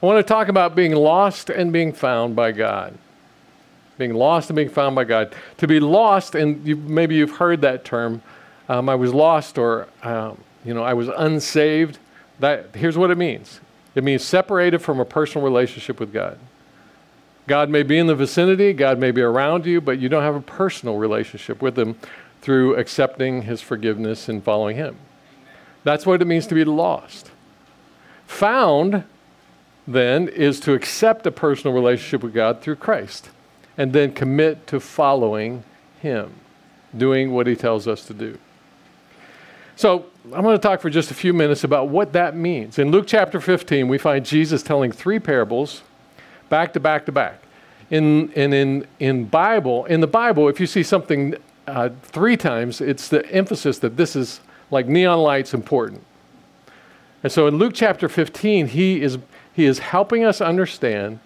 I want to talk about being lost and being found by God. Being lost and being found by God. To be lost, and you, maybe you've heard that term, um, I was lost or, um, you know, I was unsaved. That, here's what it means it means separated from a personal relationship with God. God may be in the vicinity, God may be around you, but you don't have a personal relationship with Him through accepting His forgiveness and following Him. That's what it means to be lost. Found, then, is to accept a personal relationship with God through Christ and then commit to following Him, doing what He tells us to do. So, I'm going to talk for just a few minutes about what that means. In Luke chapter 15, we find Jesus telling three parables back to back to back. In, and in, in Bible, in the Bible, if you see something uh, three times, it's the emphasis that this is like neon lights important. And so in Luke chapter 15, he is, he is helping us understand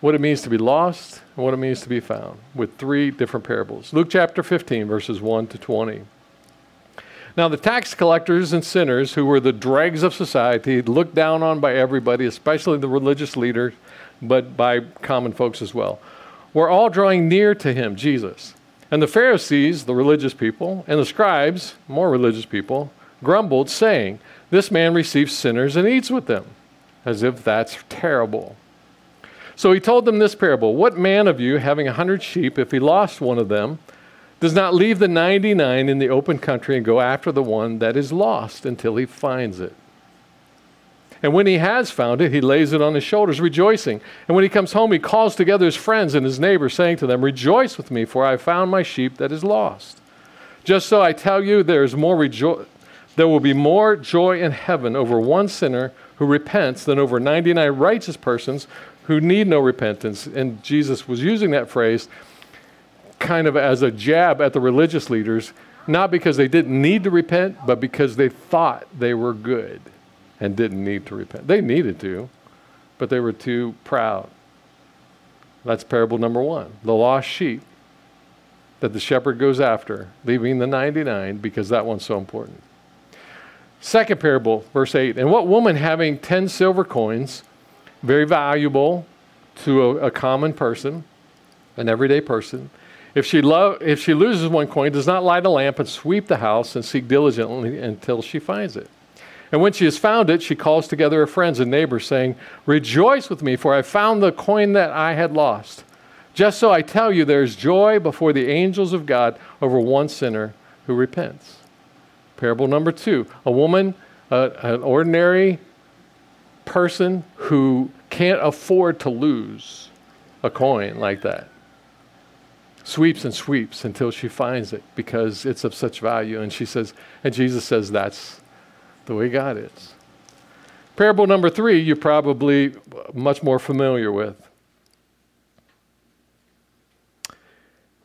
what it means to be lost and what it means to be found with three different parables. Luke chapter 15, verses 1 to 20. Now, the tax collectors and sinners, who were the dregs of society, looked down on by everybody, especially the religious leaders, but by common folks as well, were all drawing near to him, Jesus. And the Pharisees, the religious people, and the scribes, more religious people, grumbled, saying, This man receives sinners and eats with them, as if that's terrible. So he told them this parable What man of you, having a hundred sheep, if he lost one of them, does not leave the 99 in the open country and go after the one that is lost until he finds it? And when he has found it, he lays it on his shoulders, rejoicing. And when he comes home, he calls together his friends and his neighbors, saying to them, Rejoice with me, for I have found my sheep that is lost. Just so I tell you, there is more rejo- there will be more joy in heaven over one sinner who repents than over 99 righteous persons who need no repentance. And Jesus was using that phrase kind of as a jab at the religious leaders, not because they didn't need to repent, but because they thought they were good and didn't need to repent. They needed to, but they were too proud. That's parable number one the lost sheep that the shepherd goes after, leaving the 99 because that one's so important. Second parable, verse 8. And what woman having 10 silver coins, very valuable to a, a common person, an everyday person, if she, lo- if she loses one coin, does not light a lamp and sweep the house and seek diligently until she finds it? And when she has found it, she calls together her friends and neighbors, saying, Rejoice with me, for I found the coin that I had lost. Just so I tell you, there is joy before the angels of God over one sinner who repents. Parable number two a woman, uh, an ordinary person who can't afford to lose a coin like that. Sweeps and sweeps until she finds it because it's of such value. And she says, and Jesus says, that's the way God is. Parable number three, you're probably much more familiar with.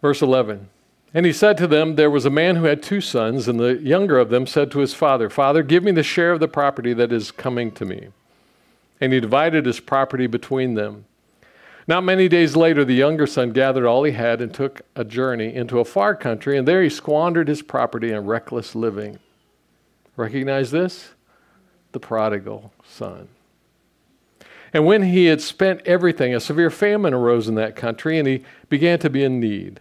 Verse 11. And he said to them, There was a man who had two sons, and the younger of them said to his father, Father, give me the share of the property that is coming to me. And he divided his property between them. Not many days later, the younger son gathered all he had and took a journey into a far country, and there he squandered his property in reckless living. Recognize this? The prodigal son. And when he had spent everything, a severe famine arose in that country, and he began to be in need.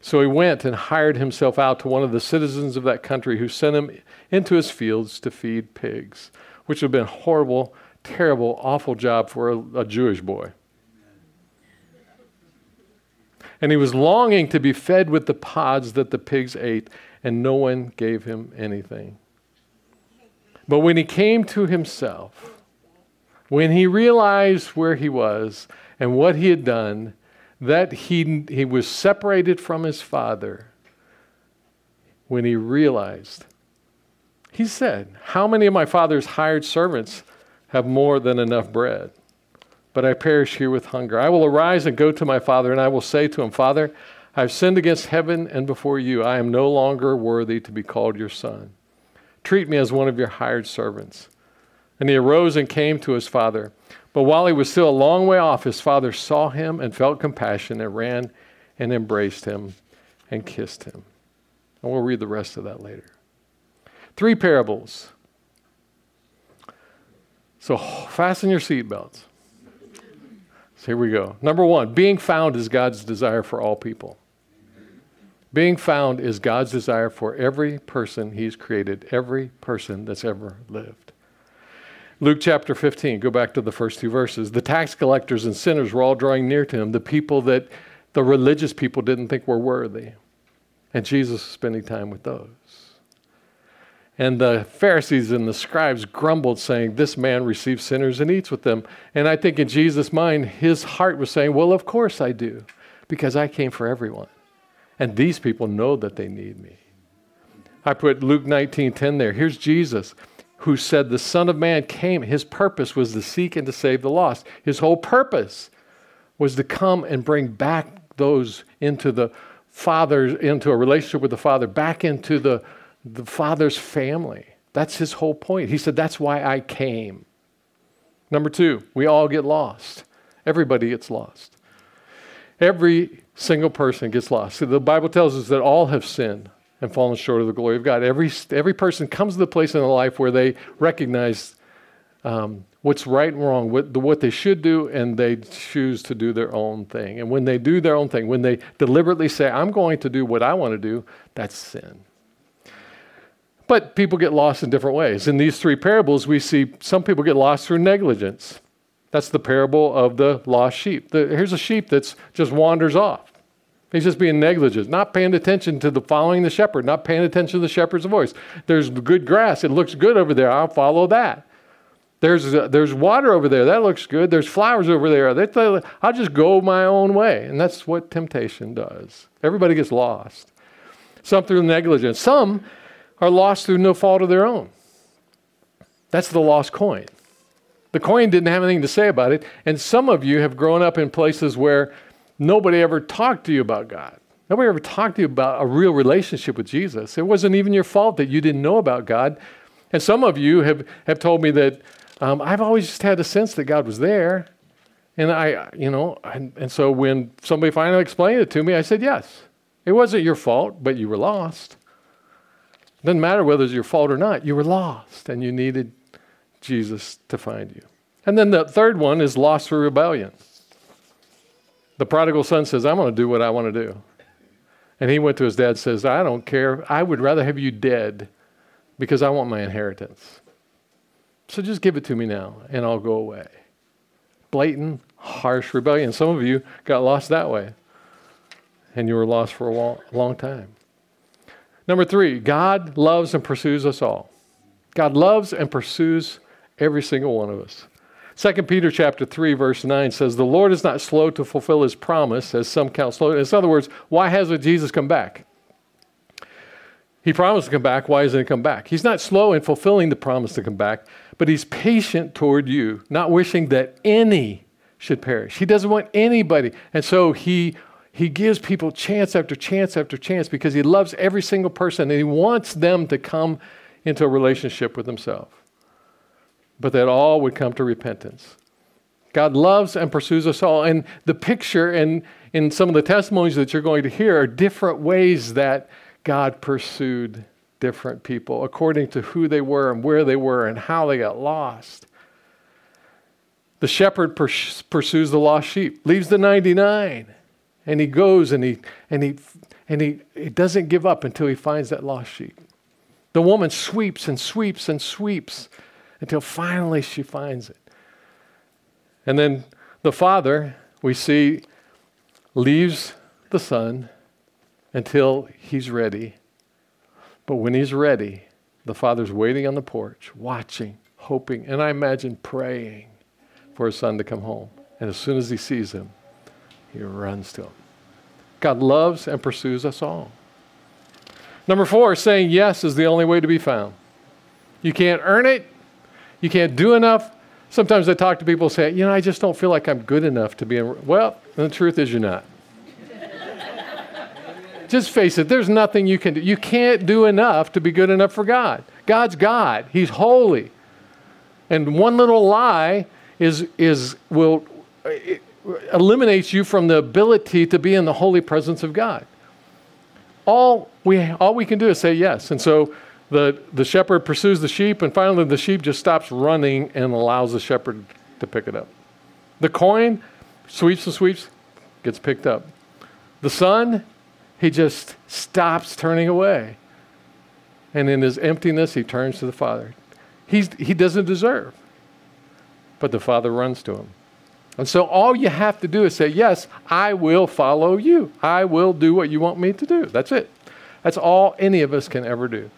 So he went and hired himself out to one of the citizens of that country who sent him into his fields to feed pigs, which would have been a horrible, terrible, awful job for a, a Jewish boy. And he was longing to be fed with the pods that the pigs ate, and no one gave him anything. But when he came to himself, when he realized where he was and what he had done, that he, he was separated from his father, when he realized, he said, How many of my father's hired servants have more than enough bread? But I perish here with hunger. I will arise and go to my father, and I will say to him, Father, I've sinned against heaven and before you. I am no longer worthy to be called your son. Treat me as one of your hired servants. And he arose and came to his father. But while he was still a long way off, his father saw him and felt compassion and ran and embraced him and kissed him. And we'll read the rest of that later. Three parables. So fasten your seatbelts. So here we go. Number one, being found is God's desire for all people. Being found is God's desire for every person He's created, every person that's ever lived. Luke chapter 15, go back to the first two verses. The tax collectors and sinners were all drawing near to him, the people that the religious people didn't think were worthy. And Jesus was spending time with those. And the Pharisees and the scribes grumbled, saying, This man receives sinners and eats with them. And I think in Jesus' mind, his heart was saying, Well, of course I do, because I came for everyone. And these people know that they need me. I put Luke 19 10 there. Here's Jesus who said the Son of Man came. His purpose was to seek and to save the lost. His whole purpose was to come and bring back those into the Father's, into a relationship with the Father, back into the the Father's family. That's his whole point. He said, That's why I came. Number two, we all get lost. Everybody gets lost. Every single person gets lost. The Bible tells us that all have sinned and fallen short of the glory of God. Every, every person comes to the place in their life where they recognize um, what's right and wrong, what, the, what they should do, and they choose to do their own thing. And when they do their own thing, when they deliberately say, I'm going to do what I want to do, that's sin. But people get lost in different ways. In these three parables, we see some people get lost through negligence. That's the parable of the lost sheep. The, here's a sheep that just wanders off. He's just being negligent, not paying attention to the following the shepherd, not paying attention to the shepherd's voice. There's good grass. It looks good over there. I'll follow that. There's, uh, there's water over there. That looks good. There's flowers over there. I'll just go my own way. And that's what temptation does. Everybody gets lost. Some through negligence. Some are lost through no fault of their own. That's the lost coin. The coin didn't have anything to say about it. And some of you have grown up in places where nobody ever talked to you about God. Nobody ever talked to you about a real relationship with Jesus. It wasn't even your fault that you didn't know about God. And some of you have, have told me that um, I've always just had a sense that God was there. And I, you know, and, and so when somebody finally explained it to me, I said, yes, it wasn't your fault, but you were lost. It doesn't matter whether it's your fault or not. You were lost and you needed Jesus to find you. And then the third one is lost through rebellion. The prodigal son says, I'm going to do what I want to do. And he went to his dad and says, I don't care. I would rather have you dead because I want my inheritance. So just give it to me now and I'll go away. Blatant, harsh rebellion. Some of you got lost that way. And you were lost for a long, long time. Number three, God loves and pursues us all. God loves and pursues every single one of us. 2 Peter chapter 3, verse 9 says, The Lord is not slow to fulfill his promise, as some count slow. In other words, why hasn't Jesus come back? He promised to come back. Why hasn't he come back? He's not slow in fulfilling the promise to come back, but he's patient toward you, not wishing that any should perish. He doesn't want anybody. And so he he gives people chance after chance after chance because he loves every single person and he wants them to come into a relationship with himself. But that all would come to repentance. God loves and pursues us all. And the picture and in some of the testimonies that you're going to hear are different ways that God pursued different people according to who they were and where they were and how they got lost. The shepherd pursues the lost sheep, leaves the 99 and he goes and he and he and he, he doesn't give up until he finds that lost sheep. The woman sweeps and sweeps and sweeps until finally she finds it. And then the father, we see, leaves the son until he's ready. But when he's ready, the father's waiting on the porch, watching, hoping, and I imagine praying for his son to come home. And as soon as he sees him, he runs to him. God loves and pursues us all. Number four, saying yes is the only way to be found. You can't earn it, you can't do enough. Sometimes I talk to people say, you know, I just don't feel like I'm good enough to be in. Well, the truth is, you're not. just face it, there's nothing you can do. You can't do enough to be good enough for God. God's God, He's holy. And one little lie is, is will, it, eliminates you from the ability to be in the holy presence of God. All we, all we can do is say yes. And so the, the shepherd pursues the sheep, and finally the sheep just stops running and allows the shepherd to pick it up. The coin, sweeps and sweeps, gets picked up. The son, he just stops turning away. And in his emptiness, he turns to the Father. He's, he doesn't deserve, but the Father runs to him. And so all you have to do is say, Yes, I will follow you. I will do what you want me to do. That's it. That's all any of us can ever do.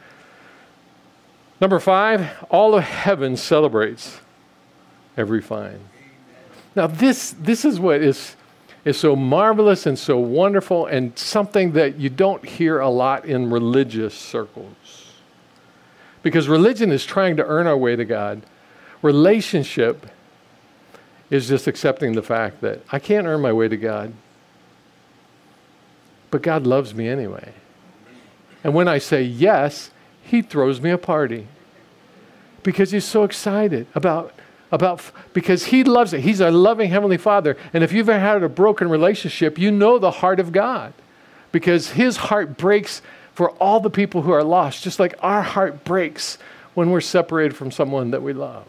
Number five, all of heaven celebrates every find. Now, this, this is what is, is so marvelous and so wonderful, and something that you don't hear a lot in religious circles. Because religion is trying to earn our way to God, relationship is just accepting the fact that I can't earn my way to God, but God loves me anyway. And when I say yes, He throws me a party because He's so excited about. About because he loves it. He's a loving heavenly father. And if you've ever had a broken relationship, you know the heart of God. Because his heart breaks for all the people who are lost, just like our heart breaks when we're separated from someone that we love.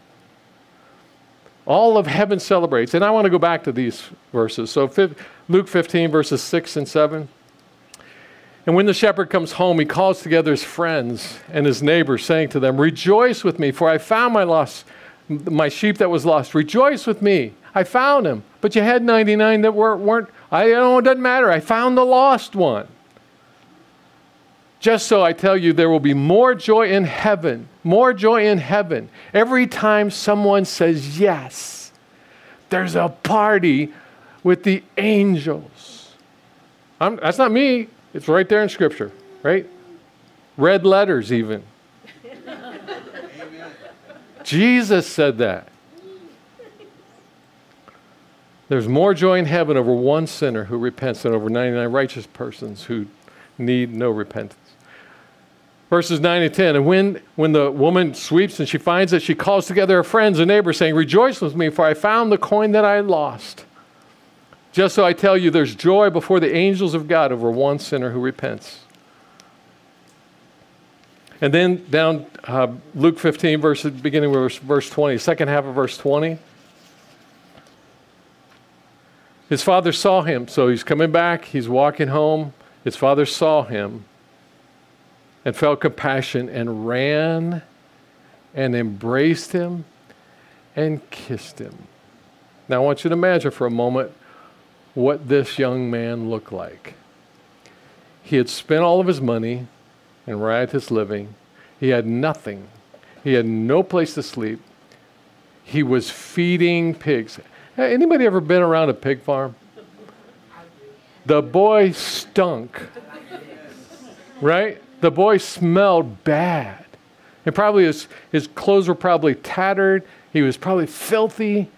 All of heaven celebrates. And I want to go back to these verses. So, Luke 15, verses 6 and 7. And when the shepherd comes home, he calls together his friends and his neighbors, saying to them, Rejoice with me, for I found my lost, my sheep that was lost. Rejoice with me. I found him. But you had 99 that weren't, weren't I don't know it doesn't matter. I found the lost one. Just so I tell you, there will be more joy in heaven, more joy in heaven. Every time someone says yes, there's a party with the angels. I'm, that's not me, it's right there in Scripture, right? Red letters, even. Jesus said that. There's more joy in heaven over one sinner who repents than over 99 righteous persons who need no repentance verses 9 and 10. And when, when the woman sweeps and she finds it, she calls together her friends and neighbors, saying, Rejoice with me, for I found the coin that I lost. Just so I tell you, there's joy before the angels of God over one sinner who repents. And then down uh, Luke 15, verse, beginning with verse 20, second half of verse 20. His father saw him, so he's coming back, he's walking home. His father saw him and felt compassion and ran and embraced him and kissed him. Now, I want you to imagine for a moment what this young man looked like. He had spent all of his money and riotous living. He had nothing. He had no place to sleep. He was feeding pigs. Hey, anybody ever been around a pig farm? The boy stunk. Right? The boy smelled bad. And probably his, his clothes were probably tattered. He was probably filthy.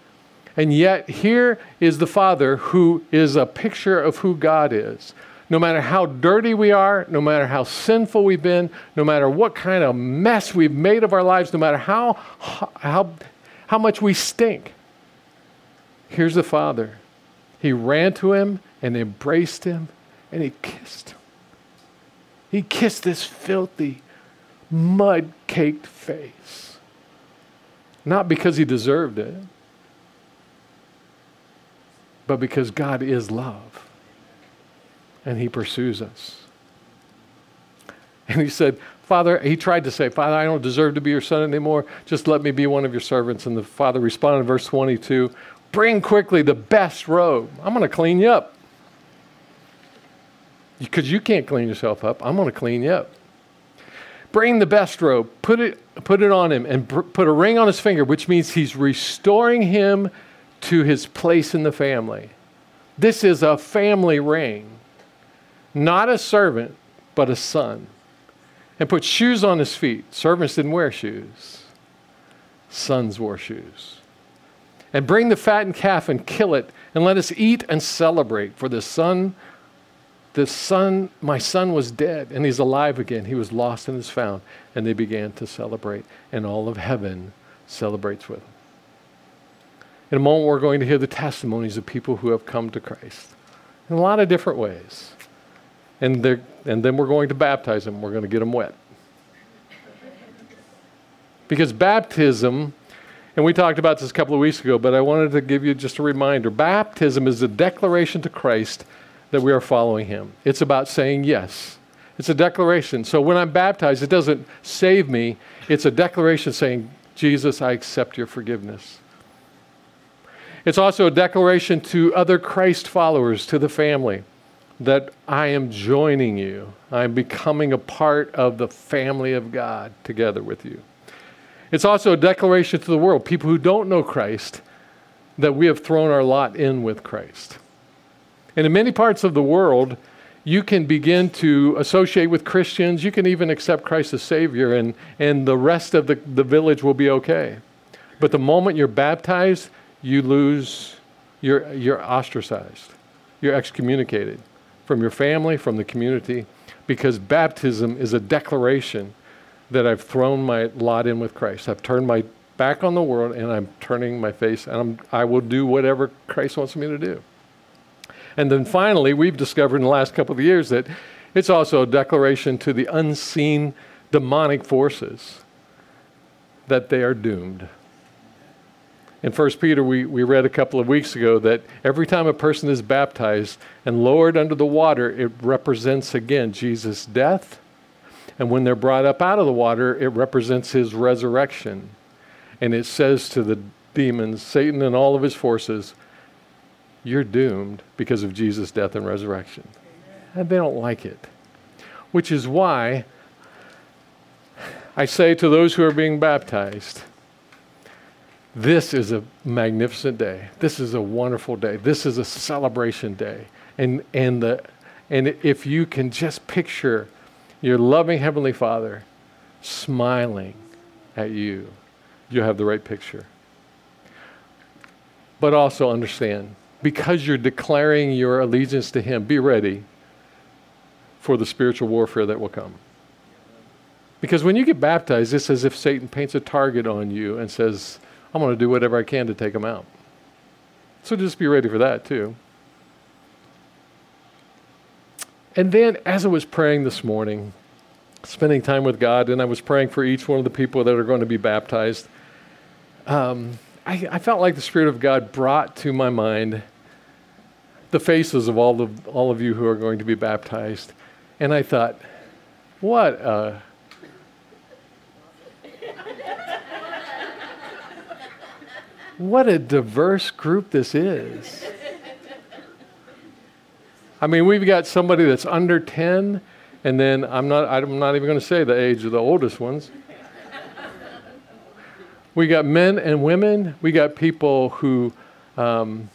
And yet, here is the Father who is a picture of who God is. No matter how dirty we are, no matter how sinful we've been, no matter what kind of mess we've made of our lives, no matter how, how, how much we stink, here's the Father. He ran to him and embraced him and he kissed him. He kissed this filthy, mud caked face. Not because he deserved it, but because God is love and he pursues us. And he said, Father, he tried to say, Father, I don't deserve to be your son anymore. Just let me be one of your servants. And the father responded in verse 22 Bring quickly the best robe. I'm going to clean you up because you can't clean yourself up. I'm going to clean you up. Bring the best robe, put it, put it on him, and put a ring on his finger, which means he's restoring him to his place in the family. This is a family ring, not a servant, but a son. And put shoes on his feet. Servants didn't wear shoes, sons wore shoes. And bring the fattened calf and kill it, and let us eat and celebrate, for the son the son, my son was dead and he's alive again. He was lost and is found. And they began to celebrate, and all of heaven celebrates with him. In a moment, we're going to hear the testimonies of people who have come to Christ in a lot of different ways. And, and then we're going to baptize them. We're going to get them wet. Because baptism And we talked about this a couple of weeks ago, but I wanted to give you just a reminder. Baptism is a declaration to Christ that we are following him. It's about saying yes. It's a declaration. So when I'm baptized, it doesn't save me, it's a declaration saying, Jesus, I accept your forgiveness. It's also a declaration to other Christ followers, to the family, that I am joining you. I'm becoming a part of the family of God together with you. It's also a declaration to the world, people who don't know Christ, that we have thrown our lot in with Christ. And in many parts of the world, you can begin to associate with Christians. You can even accept Christ as Savior, and, and the rest of the, the village will be okay. But the moment you're baptized, you lose, you're, you're ostracized, you're excommunicated from your family, from the community, because baptism is a declaration that I've thrown my lot in with Christ. I've turned my back on the world and I'm turning my face and I'm, I will do whatever Christ wants me to do. And then finally, we've discovered in the last couple of years that it's also a declaration to the unseen demonic forces that they are doomed. In 1 Peter, we, we read a couple of weeks ago that every time a person is baptized and lowered under the water, it represents again Jesus' death and when they're brought up out of the water, it represents his resurrection. And it says to the demons, Satan and all of his forces, you're doomed because of Jesus' death and resurrection. And they don't like it. Which is why I say to those who are being baptized, this is a magnificent day. This is a wonderful day. This is a celebration day. And, and, the, and if you can just picture your loving Heavenly Father smiling at you, you have the right picture. But also understand, because you're declaring your allegiance to Him, be ready for the spiritual warfare that will come. Because when you get baptized, it's as if Satan paints a target on you and says, I'm going to do whatever I can to take them out. So just be ready for that too. And then, as I was praying this morning, spending time with God, and I was praying for each one of the people that are going to be baptized, um, I, I, felt like the Spirit of God brought to my mind the faces of all of, all of you who are going to be baptized. And I thought, what a. What a diverse group this is. I mean, we've got somebody that's under 10, and then I'm not, I'm not even going to say the age of the oldest ones. we got men and women. We got people who, um,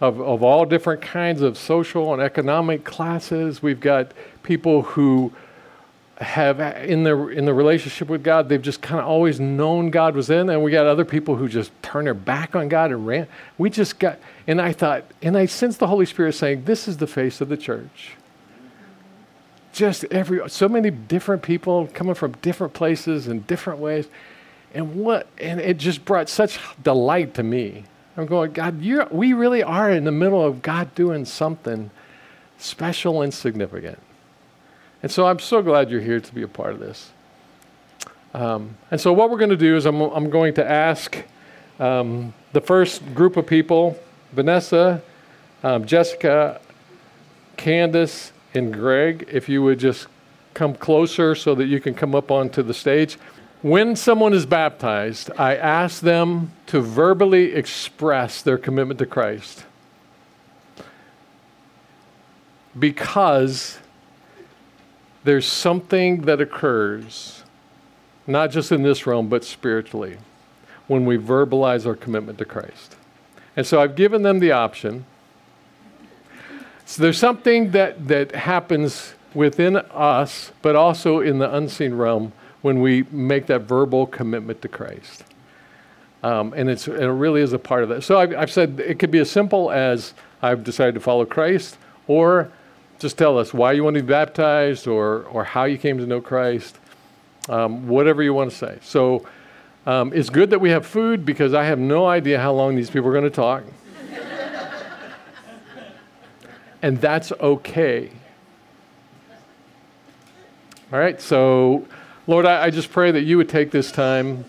of, of all different kinds of social and economic classes. We've got people who have in their in the relationship with God, they've just kind of always known God was in, and we got other people who just turn their back on God and ran. We just got, and I thought, and I sensed the Holy Spirit saying, "This is the face of the church." Just every so many different people coming from different places and different ways, and what, and it just brought such delight to me. I'm going, God, you we really are in the middle of God doing something special and significant. And so I'm so glad you're here to be a part of this. Um, and so, what we're going to do is, I'm, I'm going to ask um, the first group of people Vanessa, um, Jessica, Candace, and Greg, if you would just come closer so that you can come up onto the stage. When someone is baptized, I ask them to verbally express their commitment to Christ. Because there's something that occurs, not just in this realm, but spiritually, when we verbalize our commitment to Christ. And so I've given them the option. So there's something that, that happens within us, but also in the unseen realm when we make that verbal commitment to Christ. Um, and, it's, and it really is a part of that. So I've, I've said it could be as simple as I've decided to follow Christ, or just tell us why you want to be baptized or, or how you came to know Christ, um, whatever you want to say. So um, it's good that we have food because I have no idea how long these people are going to talk. and that's okay. All right, so Lord, I, I, just pray that you would take this time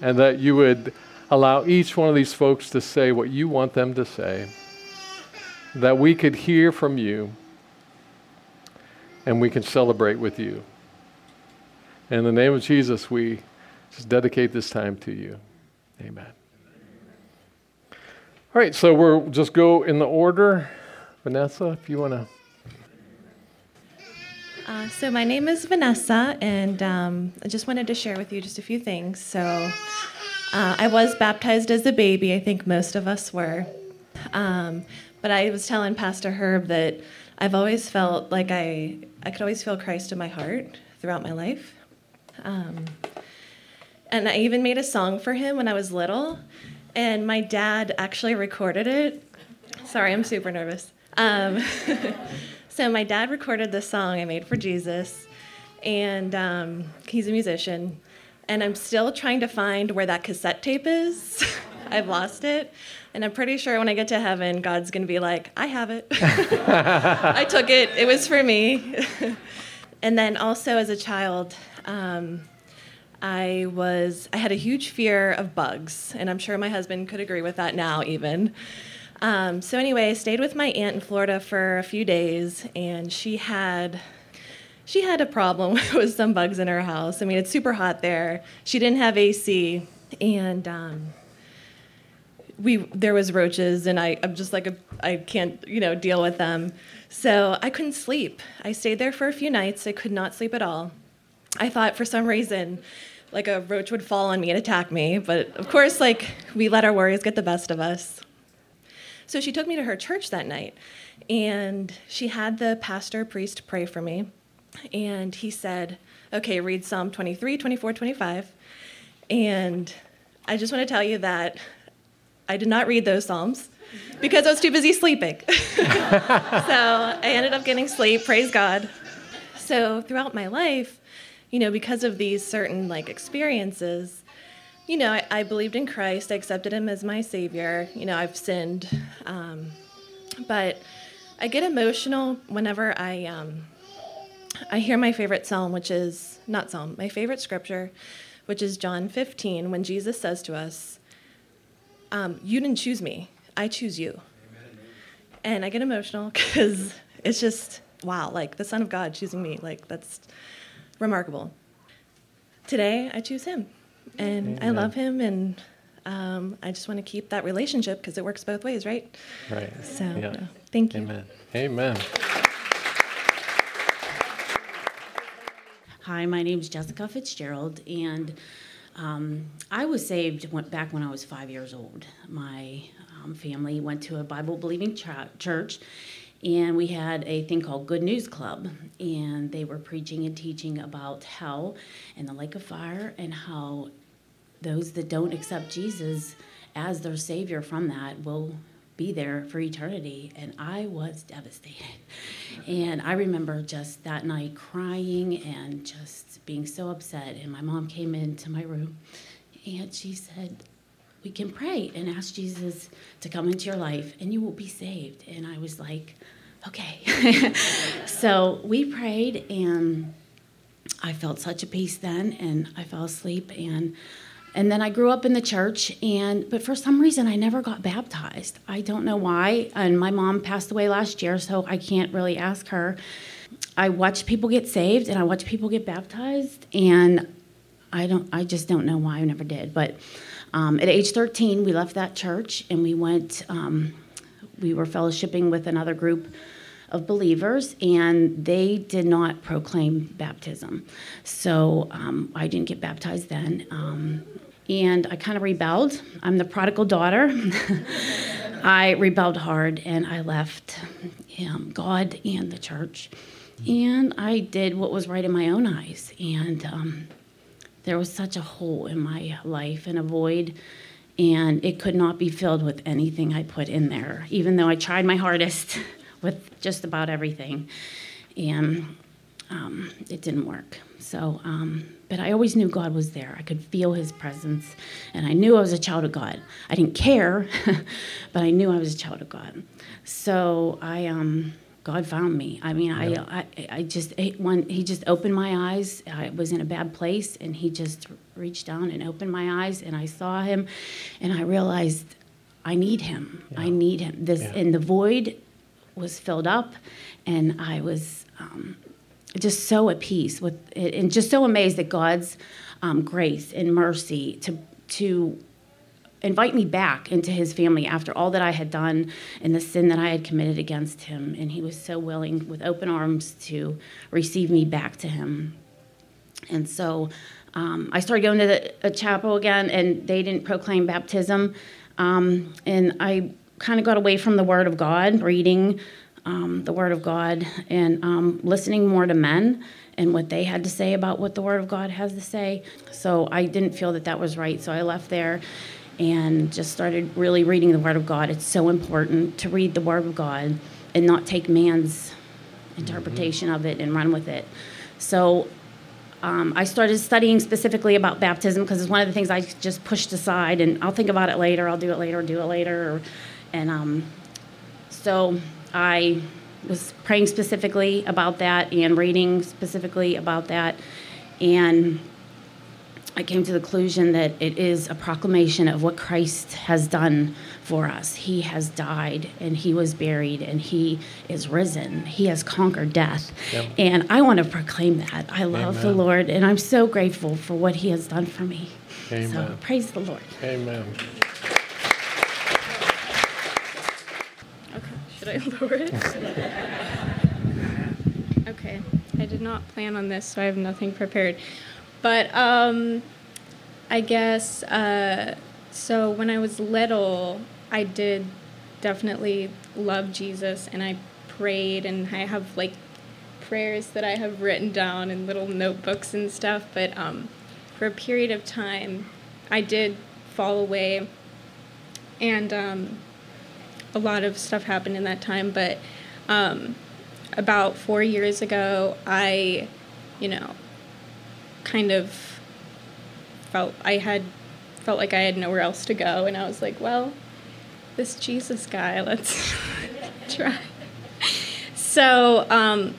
and that you would allow each one of these folks to say what you want them to say, that we could hear from you and we can celebrate with you. In the name of Jesus, we just dedicate this time to you. Amen. All right, so we'll just go in the order. Vanessa, if you want to. Uh, so, my name is Vanessa, and um, I just wanted to share with you just a few things. So, uh, I was baptized as a baby. I think most of us were. Um, but I was telling Pastor Herb that I've always felt like I, I could always feel Christ in my heart throughout my life. Um, and I even made a song for him when I was little, and my dad actually recorded it. Sorry, I'm super nervous. Um, so my dad recorded this song I made for Jesus, and um, he's a musician. And I'm still trying to find where that cassette tape is. I've lost it. And I'm pretty sure when I get to heaven, God's going to be like, I have it. I took it, it was for me. and then also as a child, um, I was I had a huge fear of bugs, and I'm sure my husband could agree with that now even. Um, so anyway, I stayed with my aunt in Florida for a few days, and she had she had a problem with some bugs in her house. I mean, it's super hot there. She didn't have AC, and um, we there was roaches, and I I'm just like a, I can't you know deal with them. So I couldn't sleep. I stayed there for a few nights. I could not sleep at all. I thought for some reason like a roach would fall on me and attack me, but of course, like we let our worries get the best of us. So she took me to her church that night, and she had the pastor priest pray for me, and he said, "Okay, read Psalm 23, 24, 25." And I just want to tell you that I did not read those psalms because I was too busy sleeping. so I ended up getting sleep, praise God. So throughout my life, you know, because of these certain like experiences, you know, I, I believed in Christ. I accepted Him as my Savior. You know, I've sinned, um, but I get emotional whenever I um, I hear my favorite psalm, which is not psalm, my favorite scripture, which is John 15, when Jesus says to us, um, "You didn't choose me; I choose you." Amen. And I get emotional because it's just wow, like the Son of God choosing me, like that's remarkable. Today, I choose him, and Amen. I love him, and um, I just want to keep that relationship because it works both ways, right? Right. So, yeah. no, thank you. Amen. Amen. Hi, my name is Jessica Fitzgerald, and um, I was saved went back when I was five years old. My um, family went to a Bible believing ch- church, and we had a thing called Good News Club, and they were preaching and teaching about hell and the lake of fire, and how those that don't accept Jesus as their Savior from that will be there for eternity. And I was devastated. And I remember just that night crying and just being so upset. And my mom came into my room and she said, We can pray and ask Jesus to come into your life and you will be saved. And I was like, okay. so we prayed, and I felt such a peace then, and I fell asleep. And and then I grew up in the church, and but for some reason I never got baptized. I don't know why. And my mom passed away last year, so I can't really ask her. I watched people get saved, and I watched people get baptized, and I don't. I just don't know why I never did. But um, at age 13, we left that church, and we went. Um, we were fellowshipping with another group of believers, and they did not proclaim baptism. So um, I didn't get baptized then. Um, and I kind of rebelled. I'm the prodigal daughter. I rebelled hard and I left um, God and the church. And I did what was right in my own eyes. And um, there was such a hole in my life and a void and it could not be filled with anything I put in there, even though I tried my hardest with just about everything. And um, it didn't work. So, um, but I always knew God was there. I could feel His presence, and I knew I was a child of God. I didn't care, but I knew I was a child of God. So I, um, God found me. I mean, I, I, I just when He just opened my eyes. I was in a bad place, and He just reached down and opened my eyes, and I saw him, and I realized I need him. Yeah. I need him. This yeah. and the void was filled up, and I was um, just so at peace with it, and just so amazed at God's um, grace and mercy to to invite me back into his family after all that I had done and the sin that I had committed against him. And he was so willing, with open arms, to receive me back to him. And so um, I started going to the, a chapel again, and they didn't proclaim baptism. Um, and I kind of got away from the Word of God, reading um, the Word of God, and um, listening more to men and what they had to say about what the Word of God has to say. So I didn't feel that that was right. So I left there and just started really reading the Word of God. It's so important to read the Word of God and not take man's interpretation of it and run with it. So um, I started studying specifically about baptism because it's one of the things I just pushed aside, and I'll think about it later. I'll do it later. Do it later. And um, so I was praying specifically about that and reading specifically about that, and I came to the conclusion that it is a proclamation of what Christ has done for us. He has died and he was buried and he is risen. He has conquered death. Yep. And I want to proclaim that. I love Amen. the Lord and I'm so grateful for what he has done for me. Amen. So praise the Lord. Amen. Okay, should I lower it? okay, I did not plan on this, so I have nothing prepared. But um, I guess uh, so. When I was little, I did definitely love Jesus, and I prayed, and I have like prayers that I have written down in little notebooks and stuff. But um, for a period of time, I did fall away, and um, a lot of stuff happened in that time. But um, about four years ago, I, you know, kind of felt I had felt like I had nowhere else to go, and I was like, well, this Jesus guy, let's try. So um,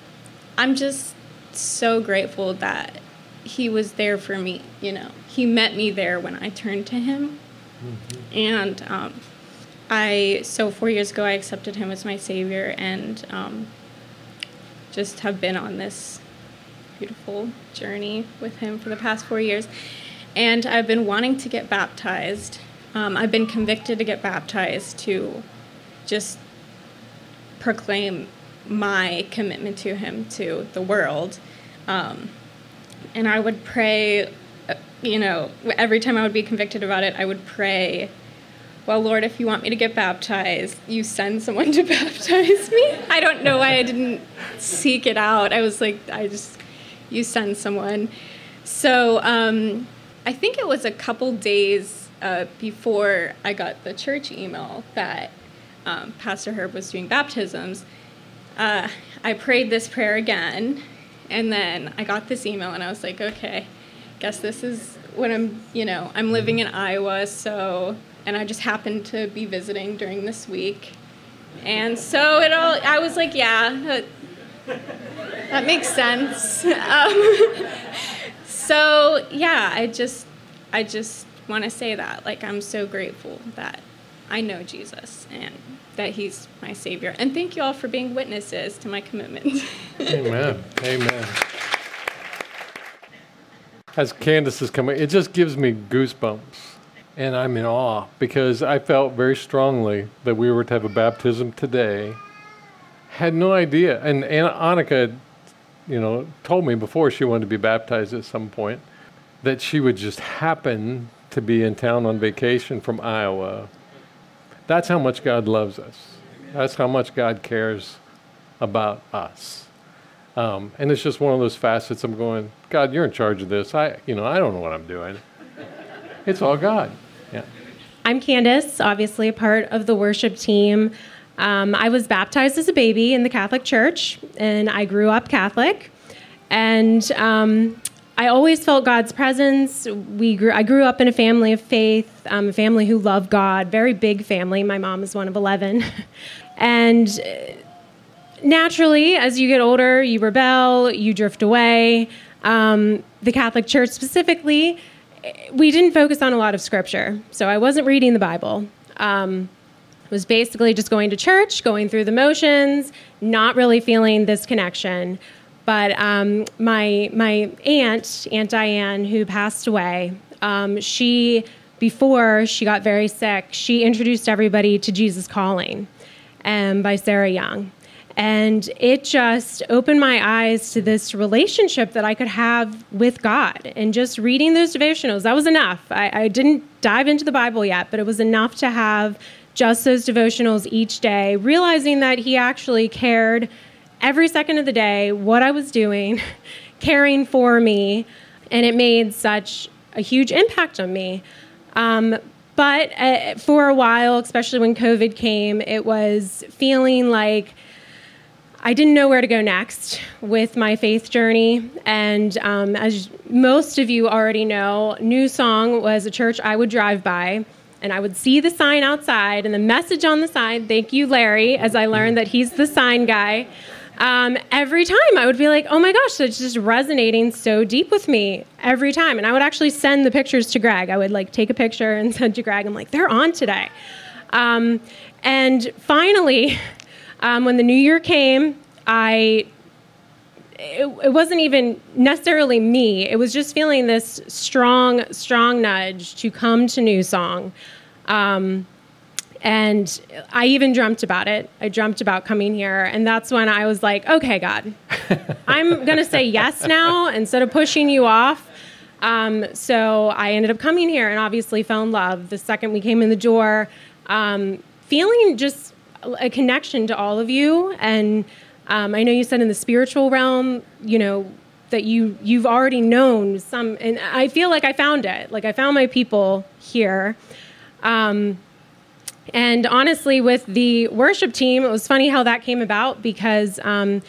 I'm just so grateful that he was there for me. You know, he met me there when I turned to him, mm-hmm. and um, I so four years ago I accepted him as my savior, and um, just have been on this beautiful journey with him for the past four years. And I've been wanting to get baptized. Um, I've been convicted to get baptized to just proclaim my commitment to him to the world. Um, and I would pray, uh, you know, every time I would be convicted about it, I would pray, well, Lord, if you want me to get baptized, you send someone to baptize me. I don't know why I didn't seek it out. I was like, I just you send someone. So um, I think it was a couple days uh, before I got the church email that um, Pastor Herb was doing baptisms. Uh, I prayed this prayer again, and then I got this email, and I was like, okay, guess this is when I'm, you know, I'm living in Iowa, so, and I just happened to be visiting during this week. And so it all, I was like, yeah, that makes sense. Um, so yeah, I just I just want to say that like I'm so grateful that I know Jesus and that He's my Savior. And thank you all for being witnesses to my commitment. Amen. Amen. As Candace is coming, it just gives me goosebumps. And I'm in awe because I felt very strongly that we were to have a baptism today had no idea. And Annika, you know, told me before she wanted to be baptized at some point that she would just happen to be in town on vacation from Iowa. That's how much God loves us. That's how much God cares about us. Um, and it's just one of those facets. I'm going, God, you're in charge of this. I, you know, I don't know what I'm doing. It's all God. I'm Candace, obviously a part of the worship team. Um, I was baptized as a baby in the Catholic Church, and I grew up Catholic. And um, I always felt God's presence. We grew, I grew up in a family of faith, um, a family who loved God, very big family. My mom is one of 11. and uh, naturally, as you get older, you rebel, you drift away. Um, the Catholic Church specifically, we didn't focus on a lot of scripture. So I wasn't reading the Bible. Um, was basically just going to church, going through the motions, not really feeling this connection. But um, my my aunt, Aunt Diane, who passed away, um, she before she got very sick, she introduced everybody to Jesus Calling, um, by Sarah Young, and it just opened my eyes to this relationship that I could have with God. And just reading those devotionals, that was enough. I, I didn't dive into the Bible yet, but it was enough to have just those devotionals each day, realizing that He actually cared every second of the day what I was doing, caring for me, and it made such a huge impact on me. Um, but uh, for a while, especially when COVID came, it was feeling like I didn't know where to go next with my faith journey. And um, as most of you already know, New Song was a church I would drive by and I would see the sign outside and the message on the sign, thank you, Larry, as I learned that he's the sign guy. Um, every time I would be like, oh my gosh, it's just resonating so deep with me every time. And I would actually send the pictures to Greg. I would like take a picture and send to Greg. I'm like, they're on today. Um, and finally, um, when the new year came, I it, it, wasn't even necessarily me. It was just feeling this strong, strong nudge to come to New Song. Um, and I even dreamt about it. I dreamt about coming here. And that's when I was like, okay, God, I'm going to say yes now instead of pushing you off. Um, so I ended up coming here and obviously fell in love the second we came in the door, um, feeling just a connection to all of you. And um, I know you said in the spiritual realm, you know, that you you've already known some, and I feel like I found it. Like I found my people here. Um, and honestly, with the worship team, it was funny how that came about because um,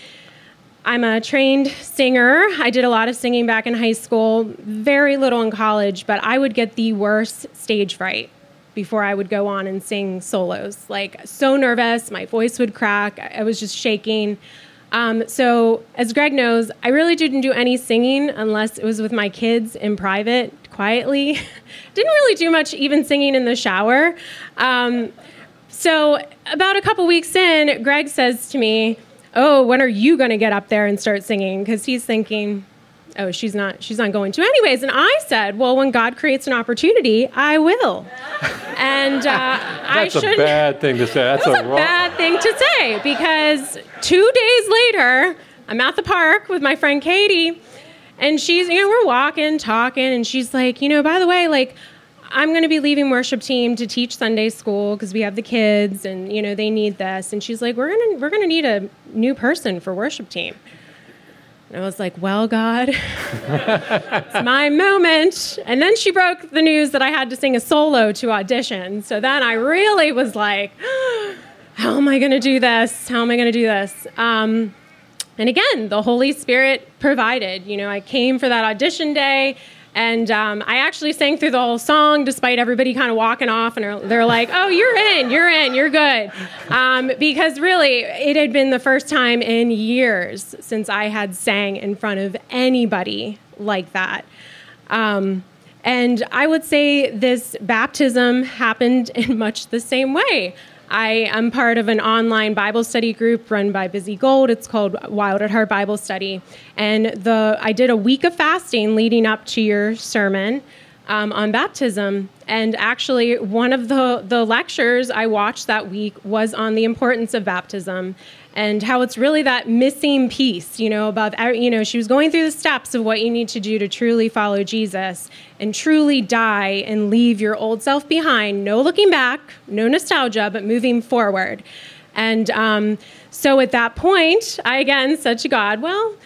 I'm a trained singer. I did a lot of singing back in high school, very little in college, but I would get the worst stage fright before I would go on and sing solos. Like, so nervous, my voice would crack, I was just shaking. Um, so, as Greg knows, I really didn't do any singing unless it was with my kids in private, quietly. didn't really do much even singing in the shower. Um, so, about a couple weeks in, Greg says to me, Oh, when are you going to get up there and start singing? Because he's thinking, oh she's not she's not going to anyways and i said well when god creates an opportunity i will and uh, I should. That's a bad thing to say. That's, that's a, a bad thing to say because two days later, I'm at the park with my friend Katie, and she's, you know, we're walking, talking, and she's like, you know, by the way, like, I'm going to be leaving worship team to teach Sunday school because we have the kids and you know they need this and she's like we're going to we're going to need a new person for worship team. And I was like, well, God, it's my moment. And then she broke the news that I had to sing a solo to audition. So then I really was like, how am I going to do this? How am I going to do this? Um, and again, the Holy Spirit provided. You know, I came for that audition day. And um, I actually sang through the whole song despite everybody kind of walking off and they're like, oh, you're in, you're in, you're good. Um, because really, it had been the first time in years since I had sang in front of anybody like that. Um, and I would say this baptism happened in much the same way. I am part of an online Bible study group run by Busy Gold. It's called Wild at Heart Bible Study. And the I did a week of fasting leading up to your sermon um, on baptism. And actually, one of the, the lectures I watched that week was on the importance of baptism and how it's really that missing piece, you know, above, you know, she was going through the steps of what you need to do to truly follow Jesus and truly die and leave your old self behind. No looking back, no nostalgia, but moving forward. And um, so at that point, I again said to God, Well,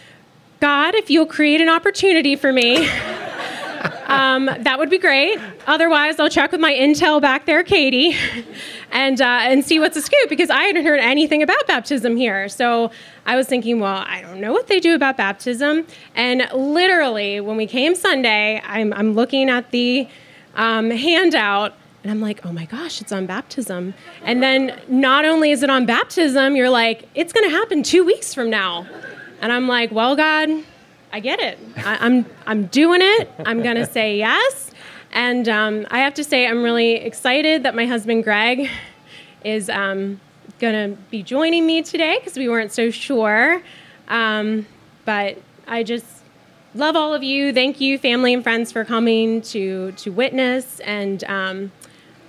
God, if you'll create an opportunity for me, um, that would be great. Otherwise, I'll check with my intel back there, Katie, and uh, and see what's a scoop because I hadn't heard anything about baptism here. So I was thinking, well, I don't know what they do about baptism. And literally, when we came Sunday, I'm, I'm looking at the um, handout. And I'm like, oh my gosh, it's on baptism. And then not only is it on baptism, you're like, it's going to happen two weeks from now. And I'm like, well, God, I get it. I, I'm, I'm doing it. I'm gonna say yes. And um, I have to say, I'm really excited that my husband Greg is um, going to be joining me today because we weren't so sure. Um, but I just love all of you. Thank you, family and friends, for coming to to witness, and um,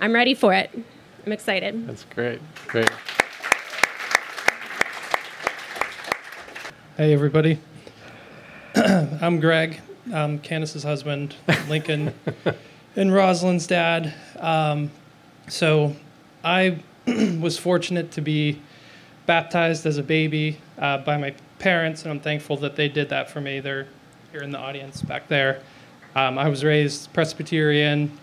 I'm ready for it. I'm excited. That's great. Great. Hey, everybody. I'm Greg. I'm Candace's husband, Lincoln, and Rosalind's dad. Um, so I was fortunate to be baptized as a baby uh, by my parents, and I'm thankful that they did that for me. They're here in the audience back there. Um, I was raised Presbyterian,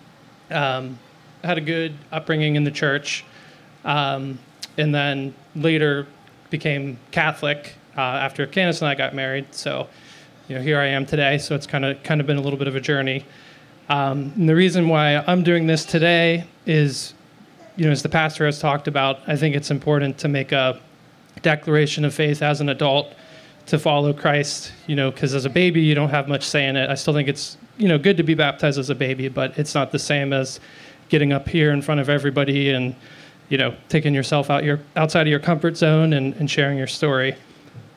um, had a good upbringing in the church, um, and then later became Catholic uh, after Candace and I got married. So, you know, here I am today. So it's kind of kind of been a little bit of a journey. Um, and the reason why I'm doing this today is, you know, as the pastor has talked about, I think it's important to make a declaration of faith as an adult to follow Christ. You know, because as a baby you don't have much say in it. I still think it's you know good to be baptized as a baby, but it's not the same as getting up here in front of everybody and you know taking yourself out your outside of your comfort zone and, and sharing your story.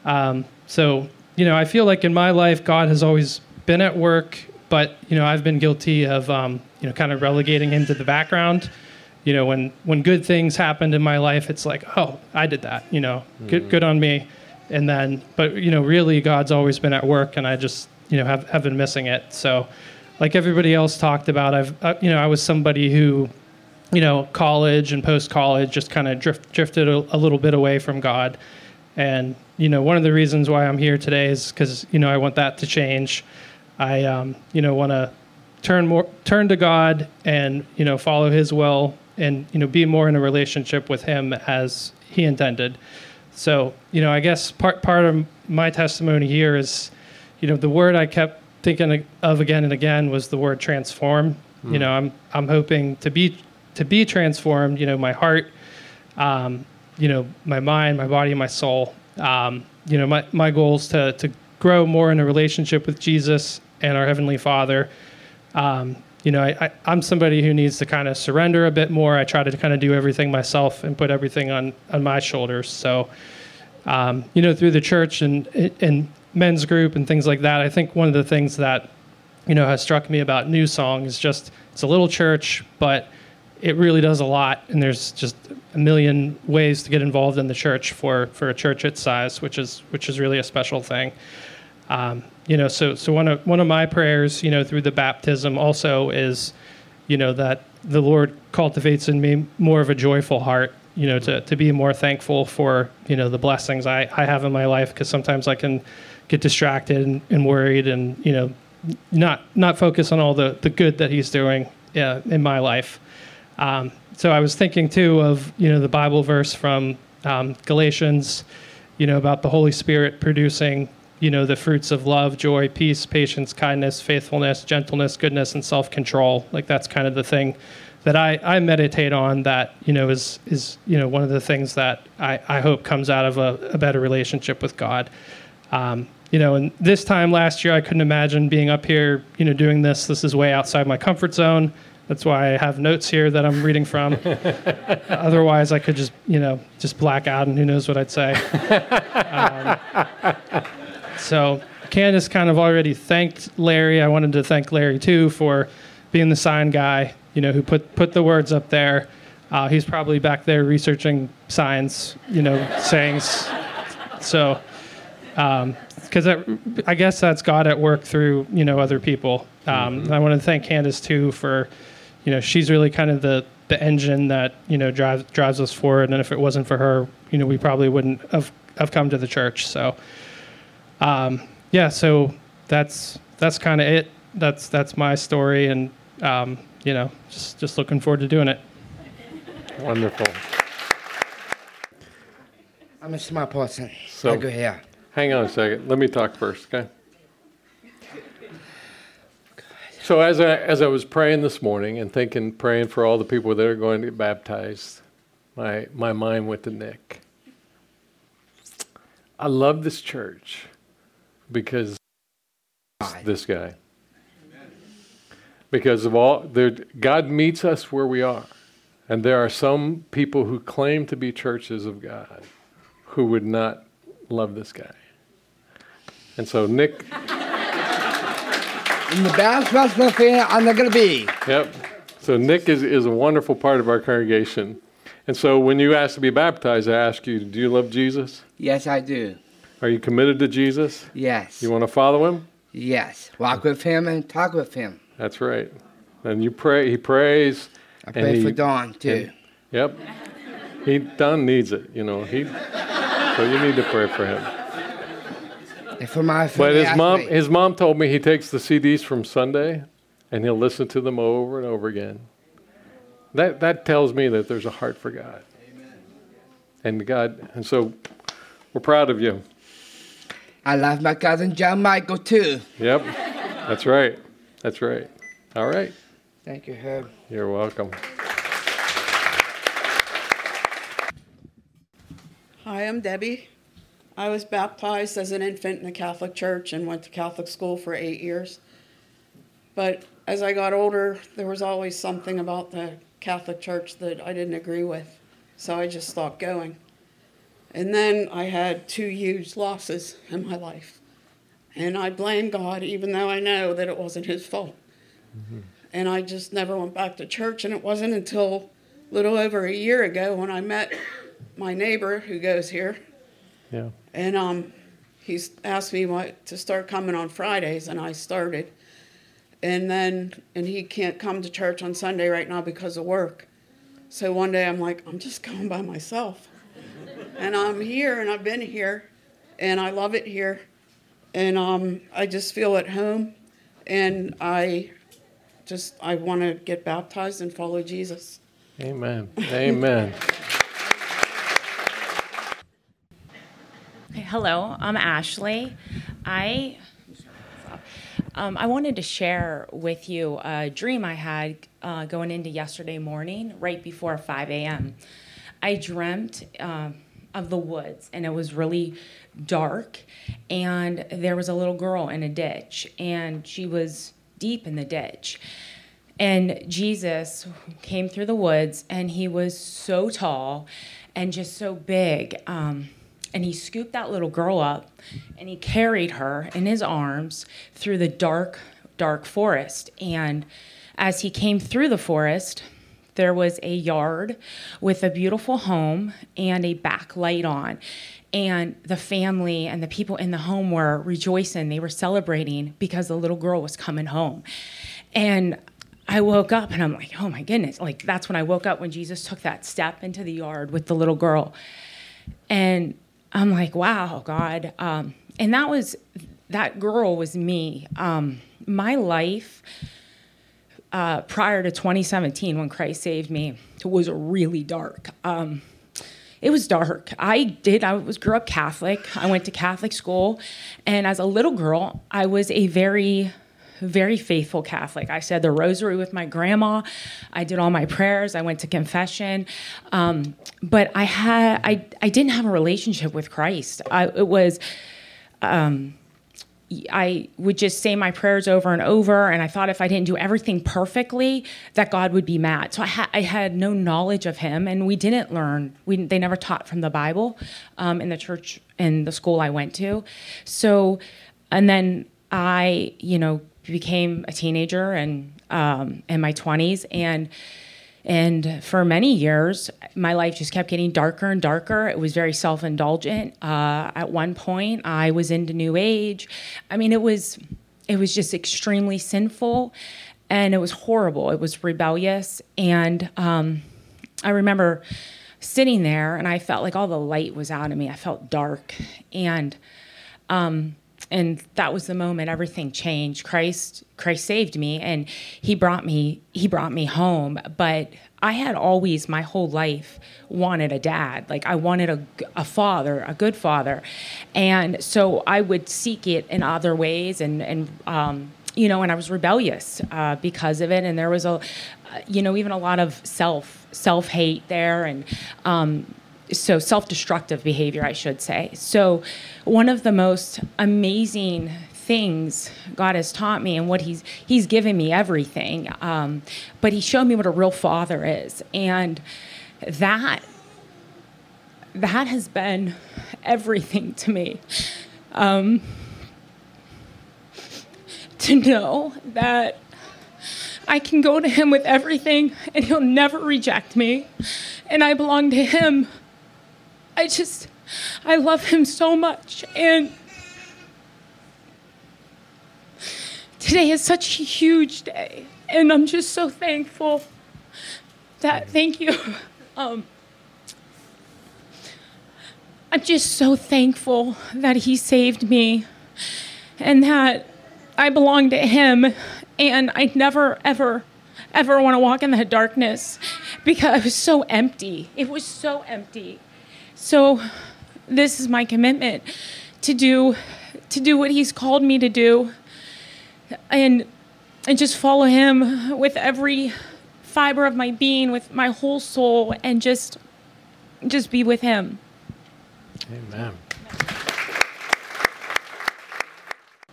Um, so, you know, I feel like in my life, God has always been at work, but you know, I've been guilty of, um, you know, kind of relegating him to the background. You know, when when good things happened in my life, it's like, oh, I did that. You know, mm. good good on me. And then, but you know, really, God's always been at work, and I just, you know, have have been missing it. So, like everybody else talked about, I've, uh, you know, I was somebody who, you know, college and post college just kind of drift, drifted a, a little bit away from God and you know, one of the reasons why I'm here today is because you know I want that to change. I um, you know want to turn more turn to God and you know follow His will and you know be more in a relationship with Him as He intended. So you know, I guess part part of my testimony here is, you know, the word I kept thinking of again and again was the word transform. Mm. You know, I'm I'm hoping to be to be transformed. You know, my heart. Um, you know my mind, my body, my soul. Um, you know, my my goal is to to grow more in a relationship with Jesus and our heavenly Father. Um, you know, I, am somebody who needs to kind of surrender a bit more. I try to kind of do everything myself and put everything on on my shoulders. So, um, you know, through the church and and men's group and things like that, I think one of the things that you know has struck me about New Song is just it's a little church, but it really does a lot, and there's just a million ways to get involved in the church for for a church its size, which is which is really a special thing. Um, you know, so so one of one of my prayers, you know, through the baptism also is, you know, that the Lord cultivates in me more of a joyful heart. You know, to to be more thankful for you know the blessings I I have in my life because sometimes I can get distracted and, and, worried and you know not not focus on all the the good that He's doing uh, in my life. Um, so I was thinking too of you know the Bible verse from um, Galatians, you know about the Holy Spirit producing you know the fruits of love, joy, peace, patience, kindness, faithfulness, gentleness, goodness, and self-control. Like that's kind of the thing that I, I meditate on. That you know is is you know one of the things that I, I hope comes out of a, a better relationship with God. Um, you know, and this time last year, I couldn't imagine being up here, you know, doing this. This is way outside my comfort zone. That's why I have notes here that I'm reading from. Otherwise, I could just, you know, just black out and who knows what I'd say. um, so, Candace kind of already thanked Larry. I wanted to thank Larry too for being the sign guy, you know, who put, put the words up there. Uh, he's probably back there researching signs, you know, sayings. So, because um, I guess that's God at work through, you know, other people. Um, mm-hmm. I want to thank Candace too for you know, she's really kind of the the engine that you know drives drives us forward. And if it wasn't for her, you know, we probably wouldn't have have come to the church. So, um, yeah, so that's that's kind of it. That's that's my story, and um, you know, just just looking forward to doing it. Wonderful. I'm a smart person. So I go here. Hang on a second. Let me talk first, okay? So as I, as I was praying this morning and thinking, praying for all the people that are going to get baptized, my, my mind went to Nick. I love this church because this guy. because of all there, God meets us where we are. And there are some people who claim to be churches of God who would not love this guy. And so Nick In the best wrestling I'm not gonna be. Yep. So Nick is, is a wonderful part of our congregation. And so when you ask to be baptized, I ask you, do you love Jesus? Yes, I do. Are you committed to Jesus? Yes. You want to follow him? Yes. Walk with him and talk with him. That's right. And you pray, he prays. I pray he- for Don too. Yep. He Don needs it, you know. He so you need to pray for him. And for my family, But his mom his mom told me he takes the CDs from Sunday and he'll listen to them over and over again. That that tells me that there's a heart for God. Amen. And God and so we're proud of you. I love my cousin John Michael too. Yep. That's right. That's right. All right. Thank you, Herb. You're welcome. Hi, I'm Debbie. I was baptized as an infant in the Catholic Church and went to Catholic school for eight years. But as I got older, there was always something about the Catholic Church that I didn't agree with. So I just stopped going. And then I had two huge losses in my life. And I blame God, even though I know that it wasn't His fault. And I just never went back to church. And it wasn't until a little over a year ago when I met my neighbor who goes here. Yeah. And um, he's asked me what, to start coming on Fridays, and I started. And then, and he can't come to church on Sunday right now because of work. So one day I'm like, I'm just going by myself. And I'm here, and I've been here, and I love it here. And um, I just feel at home, and I just, I want to get baptized and follow Jesus. Amen. Amen. Okay, hello, I'm Ashley. I um, I wanted to share with you a dream I had uh, going into yesterday morning, right before 5 a.m. I dreamt um, of the woods, and it was really dark, and there was a little girl in a ditch, and she was deep in the ditch. And Jesus came through the woods, and he was so tall and just so big. Um, and he scooped that little girl up and he carried her in his arms through the dark, dark forest. And as he came through the forest, there was a yard with a beautiful home and a back light on. And the family and the people in the home were rejoicing. They were celebrating because the little girl was coming home. And I woke up and I'm like, oh my goodness. Like, that's when I woke up when Jesus took that step into the yard with the little girl. And I'm like, wow, God. Um, and that was, that girl was me. Um, my life uh, prior to 2017, when Christ saved me, It was really dark. Um, it was dark. I did. I was grew up Catholic. I went to Catholic school, and as a little girl, I was a very very faithful Catholic. I said the rosary with my grandma. I did all my prayers. I went to confession. Um, but I had I I didn't have a relationship with Christ. I, it was. Um, I would just say my prayers over and over, and I thought if I didn't do everything perfectly, that God would be mad. So I, ha- I had no knowledge of Him, and we didn't learn. We they never taught from the Bible um, in the church in the school I went to. So, and then I, you know, became a teenager and um, in my twenties, and and for many years, my life just kept getting darker and darker. It was very self indulgent. Uh, at one point, I was into New Age. I mean, it was it was just extremely sinful, and it was horrible. It was rebellious, and um, I remember sitting there, and I felt like all the light was out of me. I felt dark, and um, and that was the moment everything changed. Christ christ saved me and he brought me he brought me home. But i had always my whole life wanted a dad. Like i wanted a, a father a good father. And so i would seek it in other ways and and um, you know and i was rebellious uh, because of it. And there was a you know even a lot of self self hate there. And um, so self-destructive behavior i should say so one of the most amazing things God has taught me and what He's He's given me everything. Um, but He showed me what a real father is, and that that has been everything to me. Um, to know that I can go to Him with everything and He'll never reject me, and I belong to Him. I just, I love Him so much, and today is such a huge day, and I'm just so thankful that, thank you. Um, I'm just so thankful that He saved me and that I belong to Him, and I never, ever, ever want to walk in that darkness because it was so empty. It was so empty. So, this is my commitment to do, to do what He's called me to do, and and just follow Him with every fiber of my being, with my whole soul, and just, just be with Him. Amen.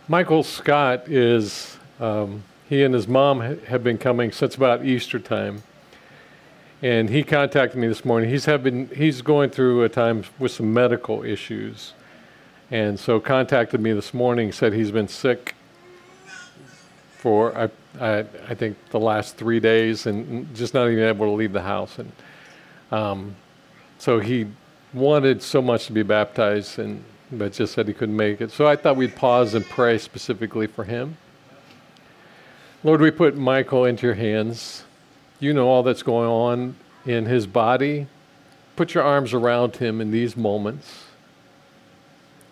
Michael Scott is, um, he and his mom ha- have been coming since about Easter time. And he contacted me this morning. He's, having, he's going through a time with some medical issues. And so contacted me this morning, said he's been sick for, I, I, I think, the last three days and just not even able to leave the house. And um, so he wanted so much to be baptized, and but just said he couldn't make it. So I thought we'd pause and pray specifically for him. Lord, we put Michael into your hands. You know all that's going on in his body. Put your arms around him in these moments.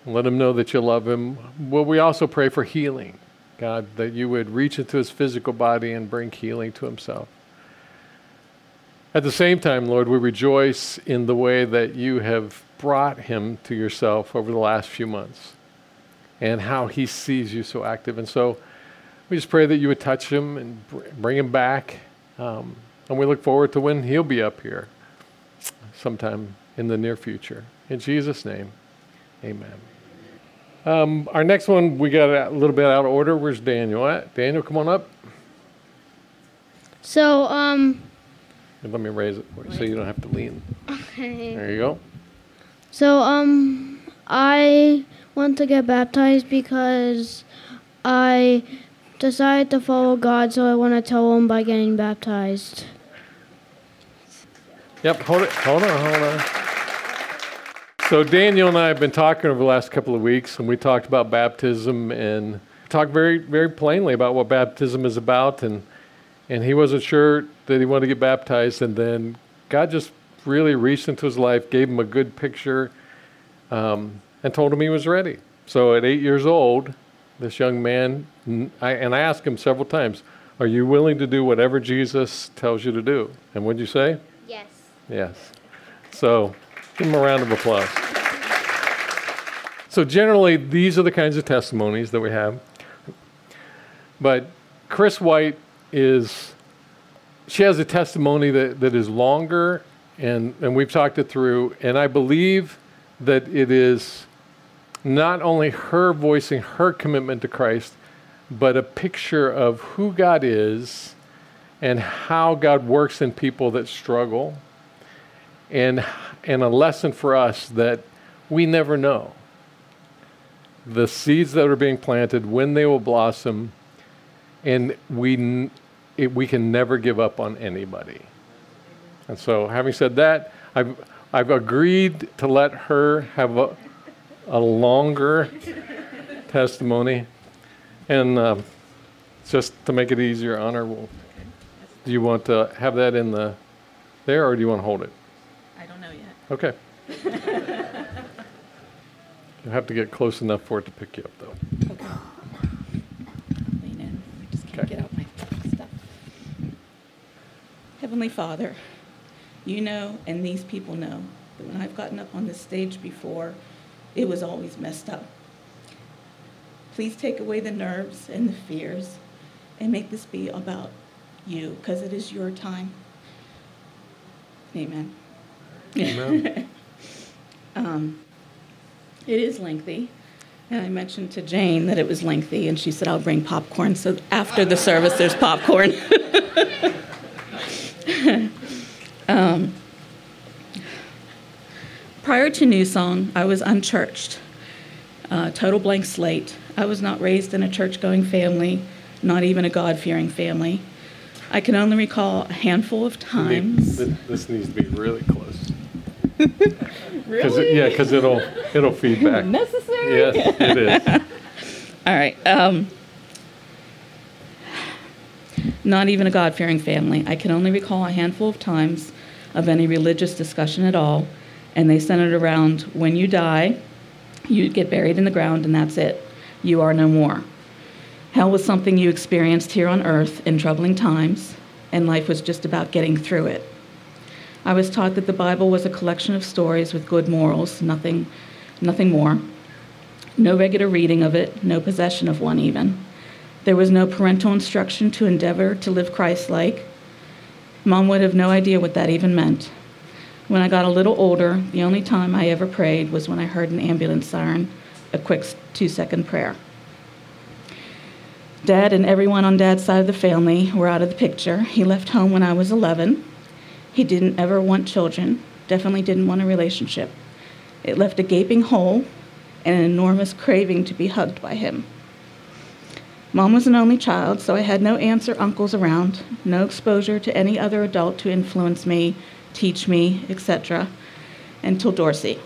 Let him know that you love him. Well, we also pray for healing, God, that you would reach into his physical body and bring healing to himself. At the same time, Lord, we rejoice in the way that you have brought him to yourself over the last few months and how he sees you so active. And so we just pray that you would touch him and bring him back. Um, and we look forward to when he'll be up here sometime in the near future. In Jesus' name, amen. Um, our next one, we got a little bit out of order. Where's Daniel at? Daniel, come on up. So, um, let me raise it for you so you don't have to lean. okay. There you go. So, um, I want to get baptized because I decided to follow God, so I want to tell Him by getting baptized. Yep, hold it. Hold on, hold on. So Daniel and I have been talking over the last couple of weeks, and we talked about baptism and talked very, very plainly about what baptism is about, and and he wasn't sure that he wanted to get baptized, and then God just really reached into his life, gave him a good picture, um, and told him he was ready. So at eight years old, this young man, I, and I asked him several times, "Are you willing to do whatever Jesus tells you to do?" And what'd you say? Yes. Yes. So give him a round of applause. So generally, these are the kinds of testimonies that we have. But Chris White is, she has a testimony that, that is longer, and, and we've talked it through, and I believe that it is not only her voicing her commitment to Christ, but a picture of who God is and how God works in people that struggle and, and a lesson for us that we never know. The seeds that are being planted, when they will blossom, and we, it, we can never give up on anybody. And so, having said that, I've, I've agreed to let her have a, a longer testimony. And um, just to make it easier on her, we'll, do you want to have that in the there, or do you want to hold it? I don't know yet. Okay. You'll have to get close enough for it to pick you up, though. Lean in. I just can't Okay. get out my stuff. Heavenly Father, you know, and these people know, that when I've gotten up on this stage before, it was always messed up. Please take away the nerves and the fears and make this be about you, because it is your time. Amen. Amen. Um, it is lengthy, And I mentioned to Jane that it was lengthy, and she said, I'll bring popcorn. So after the service, there's popcorn. um, prior to New Song, I was unchurched, uh, total blank slate. I was not raised in a church going family, not even a God fearing family. I can only recall a handful of times. This, this needs to be really close. Cause it, yeah, because it'll it'll feed back. Necessary? Yes, it is. All right. Um, not even a God fearing family. I can only recall a handful of times of any religious discussion at all, and they centered around when you die, you get buried in the ground, and that's it. You are no more. Hell was something you experienced here on earth in troubling times, and life was just about getting through it. I was taught that the Bible was a collection of stories with good morals, nothing, nothing more. No regular reading of it, no possession of one even. There was no parental instruction to endeavor to live Christ like. Mom would have no idea what that even meant. When I got a little older, the only time I ever prayed was when I heard an ambulance siren, a quick two second prayer. Dad and everyone on Dad's side of the family were out of the picture. He left home when I was 11. He didn't ever want children, definitely didn't want a relationship. It left a gaping hole and an enormous craving to be hugged by him. Mom was an only child, so I had no aunts or uncles around, no exposure to any other adult to influence me, teach me, etc., until Dorsey.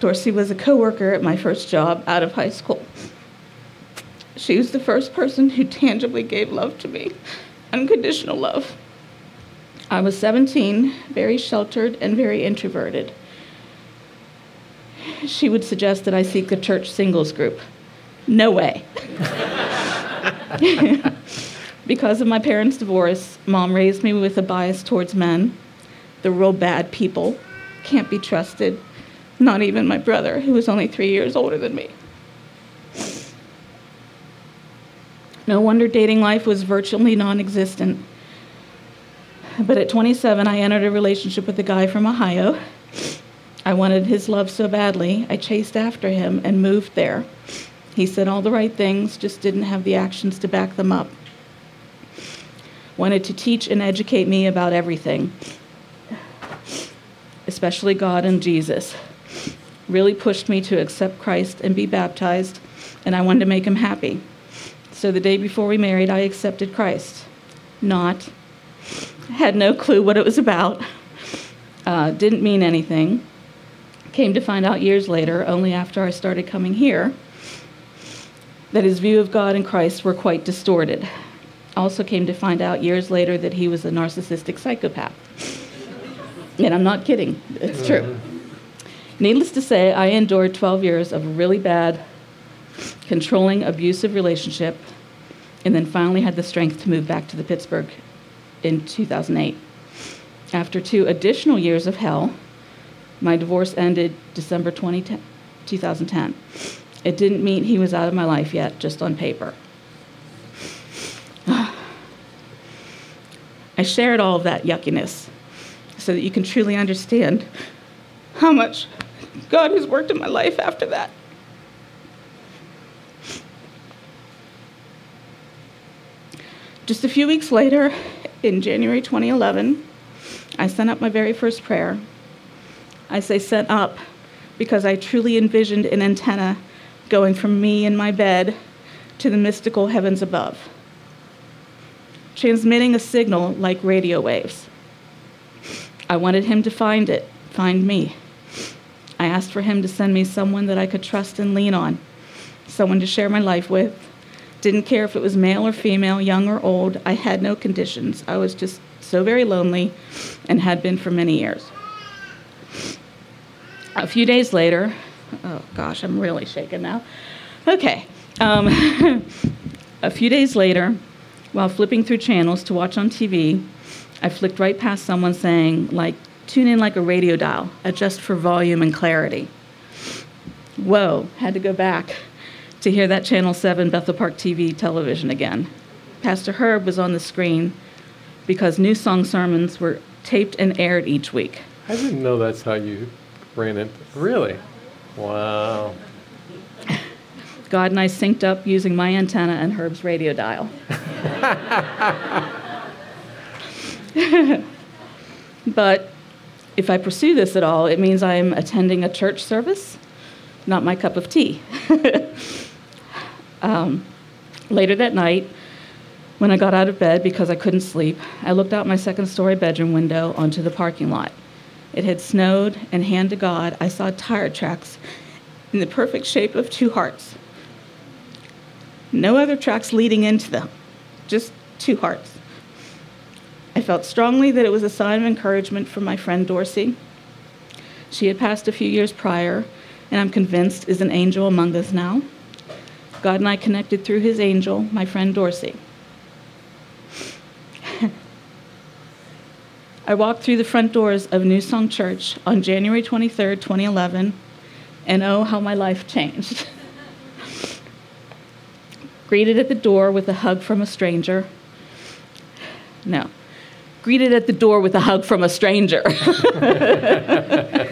Dorsey was a coworker at my first job out of high school. She was the first person who tangibly gave love to me, unconditional love. I was 17, very sheltered and very introverted. She would suggest that I seek a church singles group. No way. because of my parents' divorce, mom raised me with a bias towards men, the real bad people, can't be trusted, not even my brother, who was only three years older than me. No wonder dating life was virtually non existent. But at 27, I entered a relationship with a guy from Ohio. I wanted his love so badly, I chased after him and moved there. He said all the right things, just didn't have the actions to back them up. Wanted to teach and educate me about everything, especially God and Jesus. Really pushed me to accept Christ and be baptized, and I wanted to make him happy. So the day before we married, I accepted Christ. Not had no clue what it was about, uh, didn't mean anything. Came to find out years later, only after I started coming here, that his view of God and Christ were quite distorted. Also came to find out years later that he was a narcissistic psychopath. And I'm not kidding, it's true. Uh-huh. Needless to say, I endured 12 years of a really bad, controlling, abusive relationship, and then finally had the strength to move back to the Pittsburgh in 2008. After two additional years of hell, my divorce ended December 2010, 2010. It didn't mean he was out of my life yet, just on paper. I shared all of that yuckiness so that you can truly understand how much God has worked in my life after that. Just a few weeks later, in January 2011, I sent up my very first prayer. I say sent up because I truly envisioned an antenna going from me in my bed to the mystical heavens above, transmitting a signal like radio waves. I wanted him to find it, find me. I asked for him to send me someone that I could trust and lean on, someone to share my life with, didn't care if it was male or female, young or old. I had no conditions. I was just so very lonely and had been for many years. A few days later, oh gosh, I'm really shaken now. Okay. Um, a few days later, while flipping through channels to watch on TV, I flicked right past someone saying, like, tune in like a radio dial, adjust for volume and clarity. Whoa, had to go back to hear that Channel 7 Bethel Park TV television again. Pastor Herb was on the screen because New Song sermons were taped and aired each week. I didn't know that's how you ran it. Really? Wow. God and I synced up using my antenna and Herb's radio dial. but if I pursue this at all, it means I'm attending a church service, not my cup of tea. um, later that night, when I got out of bed because I couldn't sleep, I looked out my second story bedroom window onto the parking lot. It had snowed, and hand to God, I saw tire tracks in the perfect shape of two hearts. No other tracks leading into them, just two hearts. I felt strongly that it was a sign of encouragement from my friend Dorsey. She had passed a few years prior, and I'm convinced is an angel among us now. God and I connected through his angel, my friend Dorsey. I walked through the front doors of New Song Church on January 23rd, 2011, and oh, how my life changed. Greeted at the door with a hug from a stranger. No, greeted at the door with a hug from a stranger.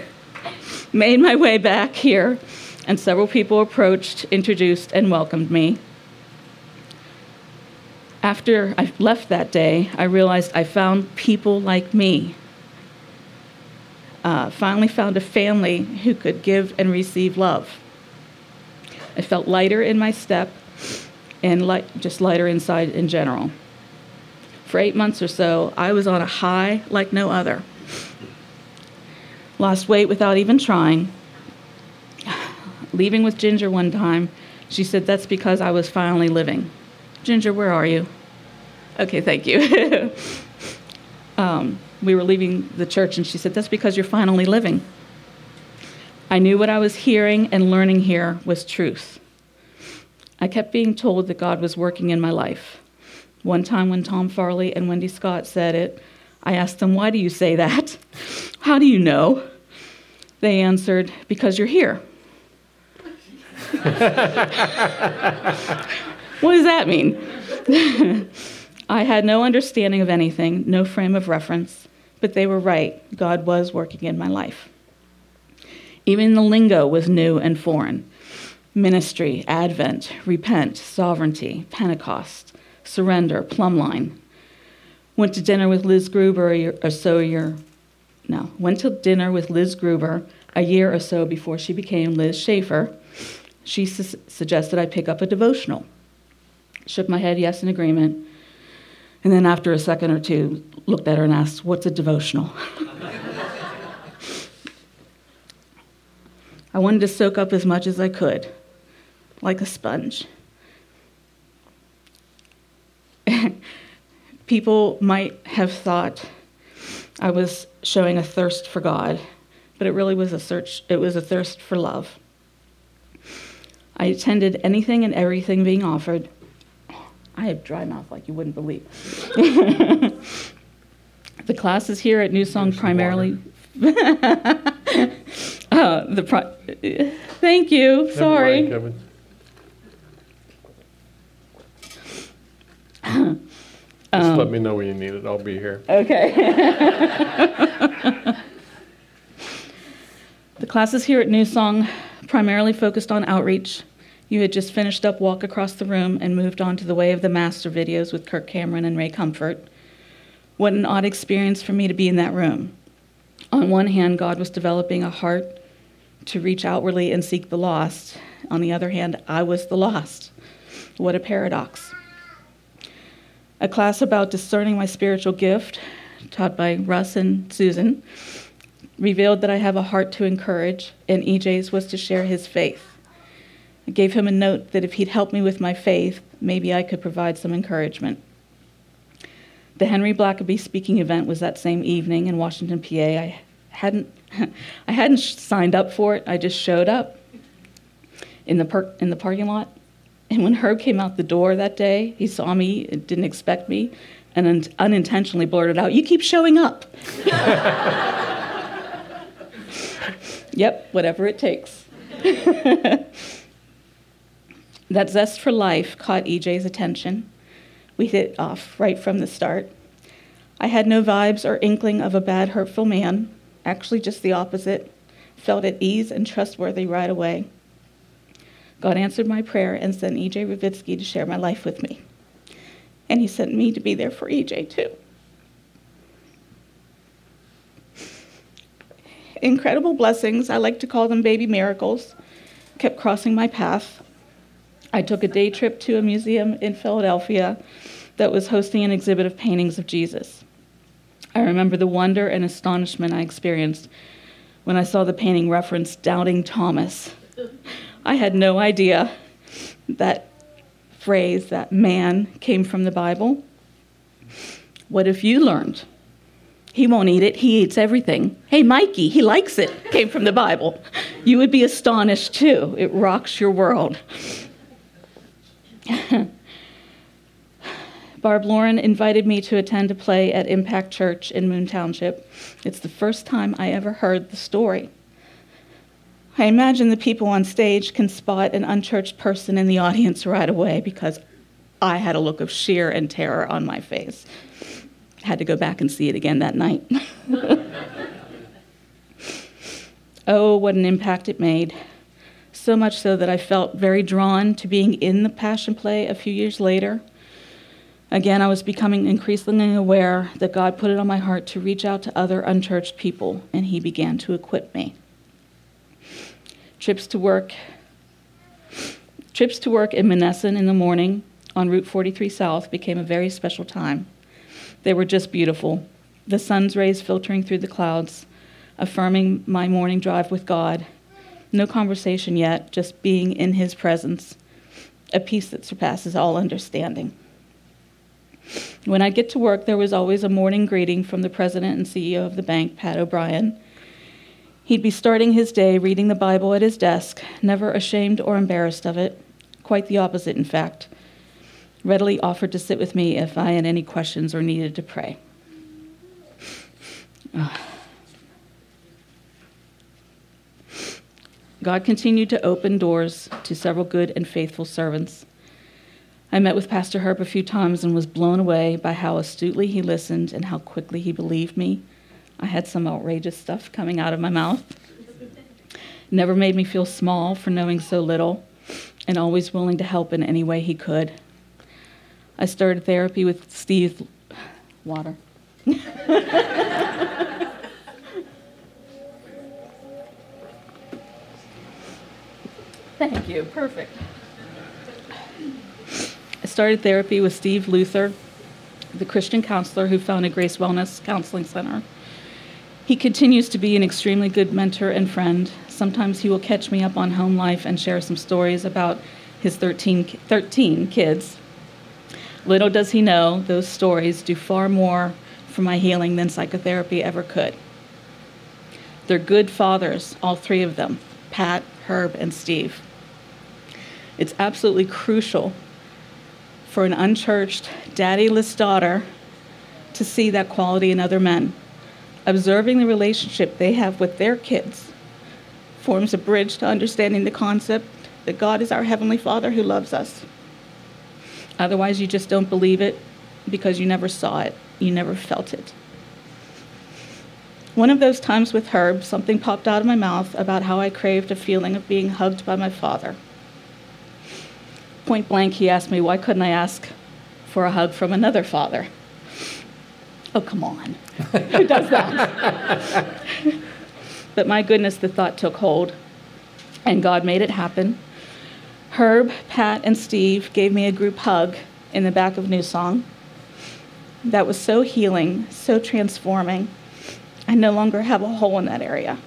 Made my way back here, and several people approached, introduced, and welcomed me. After I left that day, I realized I found people like me. Uh, finally, found a family who could give and receive love. I felt lighter in my step and light, just lighter inside in general. For eight months or so, I was on a high like no other. Lost weight without even trying. Leaving with Ginger one time, she said that's because I was finally living. Ginger, where are you? Okay, thank you. um, we were leaving the church, and she said, That's because you're finally living. I knew what I was hearing and learning here was truth. I kept being told that God was working in my life. One time when Tom Farley and Wendy Scott said it, I asked them, Why do you say that? How do you know? They answered, Because you're here. what does that mean? I had no understanding of anything, no frame of reference, but they were right. God was working in my life. Even the lingo was new and foreign ministry, Advent, repent, sovereignty, Pentecost, surrender, plumb line. Went to dinner with Liz Gruber a year or so a year. No, went to dinner with Liz Gruber a year or so before she became Liz Schaefer. She su- suggested I pick up a devotional. Shook my head yes in agreement. And then after a second or two, looked at her and asked, What's a devotional? I wanted to soak up as much as I could, like a sponge. People might have thought I was showing a thirst for God, but it really was a search, it was a thirst for love. I attended anything and everything being offered. I have dry mouth like you wouldn't believe. the classes here at New Song primarily. uh, the pri- Thank you. Never Sorry. mind, Kevin. Just let um, me know when you need it. I'll be here. Okay. the classes here at New Song primarily focused on outreach. You had just finished up Walk Across the Room and moved on to the Way of the Master videos with Kirk Cameron and Ray Comfort. What an odd experience for me to be in that room. On one hand, God was developing a heart to reach outwardly and seek the lost. On the other hand, I was the lost. What a paradox. A class about discerning my spiritual gift, taught by Russ and Susan, revealed that I have a heart to encourage, and EJ's was to share his faith. I gave him a note that if he'd help me with my faith, maybe I could provide some encouragement. The Henry Blackaby speaking event was that same evening in Washington, PA. I hadn't, I hadn't signed up for it. I just showed up in the per- in the parking lot. And when Herb came out the door that day, he saw me and didn't expect me, and un- unintentionally blurted out, "You keep showing up." yep, whatever it takes. that zest for life caught EJ's attention. We hit off right from the start. I had no vibes or inkling of a bad, hurtful man, actually, just the opposite. Felt at ease and trustworthy right away. God answered my prayer and sent EJ Ravitsky to share my life with me. And he sent me to be there for EJ too. Incredible blessings, I like to call them baby miracles, kept crossing my path. I took a day trip to a museum in Philadelphia that was hosting an exhibit of paintings of Jesus. I remember the wonder and astonishment I experienced when I saw the painting reference Doubting Thomas. I had no idea that phrase, that man, came from the Bible. What if you learned? He won't eat it, he eats everything. Hey, Mikey, he likes it, came from the Bible. You would be astonished too. It rocks your world. Barb Lauren invited me to attend a play at Impact Church in Moon Township. It's the first time I ever heard the story. I imagine the people on stage can spot an unchurched person in the audience right away because I had a look of sheer and terror on my face. Had to go back and see it again that night. oh, what an impact it made. So much so that I felt very drawn to being in the Passion Play a few years later. Again, I was becoming increasingly aware that God put it on my heart to reach out to other unchurched people, and He began to equip me. Trips to work, trips to work in Monessen in the morning on Route 43 South became a very special time. They were just beautiful. The sun's rays filtering through the clouds, affirming my morning drive with God. No conversation yet, just being in His presence, a peace that surpasses all understanding. When I'd get to work, there was always a morning greeting from the president and CEO of the bank, Pat O'Brien. He'd be starting his day reading the Bible at his desk, never ashamed or embarrassed of it. Quite the opposite, in fact. Readily offered to sit with me if I had any questions or needed to pray. God continued to open doors to several good and faithful servants. I met with Pastor Herb a few times and was blown away by how astutely he listened and how quickly he believed me. I had some outrageous stuff coming out of my mouth. Never made me feel small for knowing so little, and always willing to help in any way he could. I started therapy with Steve Water. Thank you. Perfect. I started therapy with Steve Luther, the Christian counselor who founded Grace Wellness Counseling Center. He continues to be an extremely good mentor and friend. Sometimes he will catch me up on home life and share some stories about his 13, 13 kids. Little does he know, those stories do far more for my healing than psychotherapy ever could. They're good fathers, all three of them Pat, Herb, and Steve. It's absolutely crucial for an unchurched, daddyless daughter to see that quality in other men. Observing the relationship they have with their kids forms a bridge to understanding the concept that God is our Heavenly Father who loves us. Otherwise, you just don't believe it because you never saw it, you never felt it. One of those times with Herb, something popped out of my mouth about how I craved a feeling of being hugged by my father point blank, he asked me, why couldn't I ask for a hug from another father? Oh, come on. Who does that? but my goodness, the thought took hold, and God made it happen. Herb, Pat, and Steve gave me a group hug in the back of New Song. That was so healing, so transforming. I no longer have a hole in that area.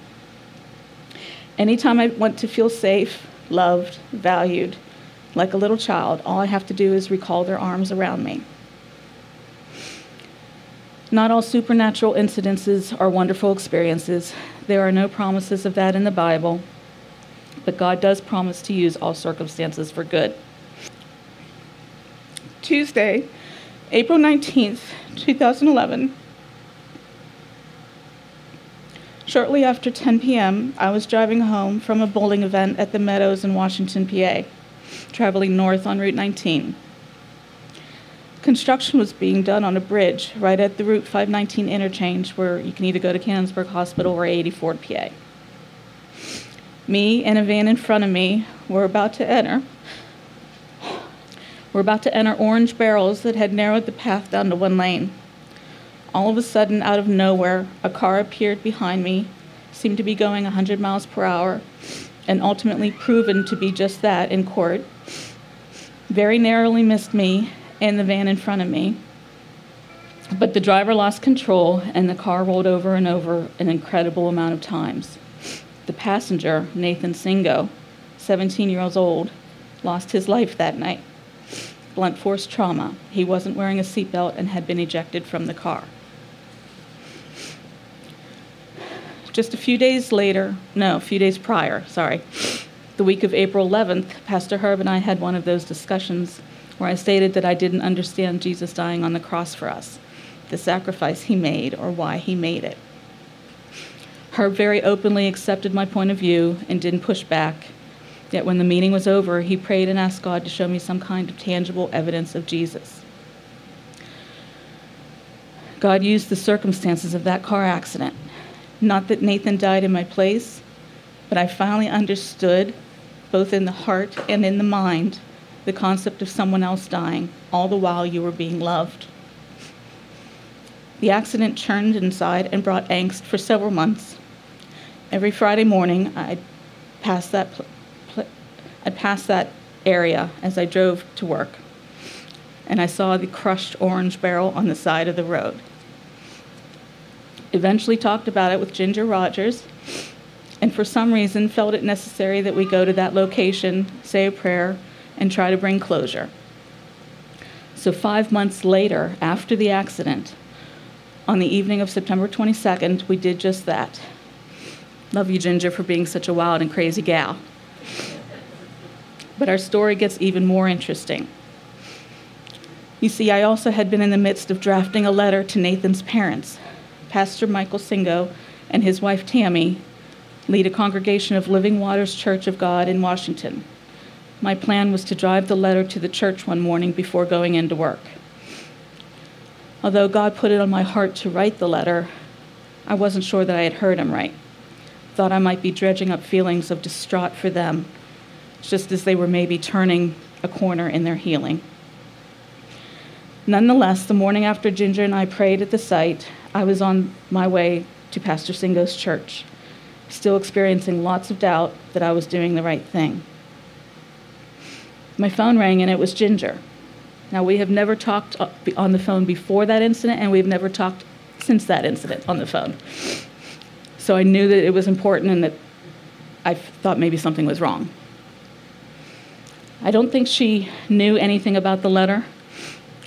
Anytime I want to feel safe, loved, valued, like a little child, all I have to do is recall their arms around me. Not all supernatural incidences are wonderful experiences. There are no promises of that in the Bible, but God does promise to use all circumstances for good. Tuesday, April 19th, 2011. Shortly after 10 p.m., I was driving home from a bowling event at the Meadows in Washington, PA traveling north on Route 19. Construction was being done on a bridge right at the Route 519 interchange where you can either go to Canonsburg Hospital or 84 PA. Me and a van in front of me were about to enter. We're about to enter orange barrels that had narrowed the path down to one lane. All of a sudden, out of nowhere, a car appeared behind me, seemed to be going 100 miles per hour, and ultimately proven to be just that in court. Very narrowly missed me and the van in front of me. But the driver lost control and the car rolled over and over an incredible amount of times. The passenger, Nathan Singo, 17 years old, lost his life that night. Blunt force trauma. He wasn't wearing a seatbelt and had been ejected from the car. Just a few days later, no, a few days prior, sorry, the week of April 11th, Pastor Herb and I had one of those discussions where I stated that I didn't understand Jesus dying on the cross for us, the sacrifice he made, or why he made it. Herb very openly accepted my point of view and didn't push back. Yet when the meeting was over, he prayed and asked God to show me some kind of tangible evidence of Jesus. God used the circumstances of that car accident. Not that Nathan died in my place, but I finally understood, both in the heart and in the mind, the concept of someone else dying, all the while you were being loved. The accident churned inside and brought angst for several months. Every Friday morning, I'd pass that, pl- pl- I'd pass that area as I drove to work, and I saw the crushed orange barrel on the side of the road. Eventually talked about it with Ginger Rogers, and for some reason felt it necessary that we go to that location, say a prayer, and try to bring closure. So, five months later, after the accident, on the evening of September 22nd, we did just that. Love you, Ginger, for being such a wild and crazy gal. But our story gets even more interesting. You see, I also had been in the midst of drafting a letter to Nathan's parents. Pastor Michael Singo and his wife Tammy lead a congregation of Living Waters Church of God in Washington. My plan was to drive the letter to the church one morning before going into work. Although God put it on my heart to write the letter, I wasn't sure that I had heard him right. Thought I might be dredging up feelings of distraught for them, just as they were maybe turning a corner in their healing. Nonetheless, the morning after Ginger and I prayed at the site, I was on my way to Pastor Singo's church, still experiencing lots of doubt that I was doing the right thing. My phone rang and it was Ginger. Now, we have never talked uh, on the phone before that incident, and we've never talked since that incident on the phone. So I knew that it was important and that I thought maybe something was wrong. I don't think she knew anything about the letter,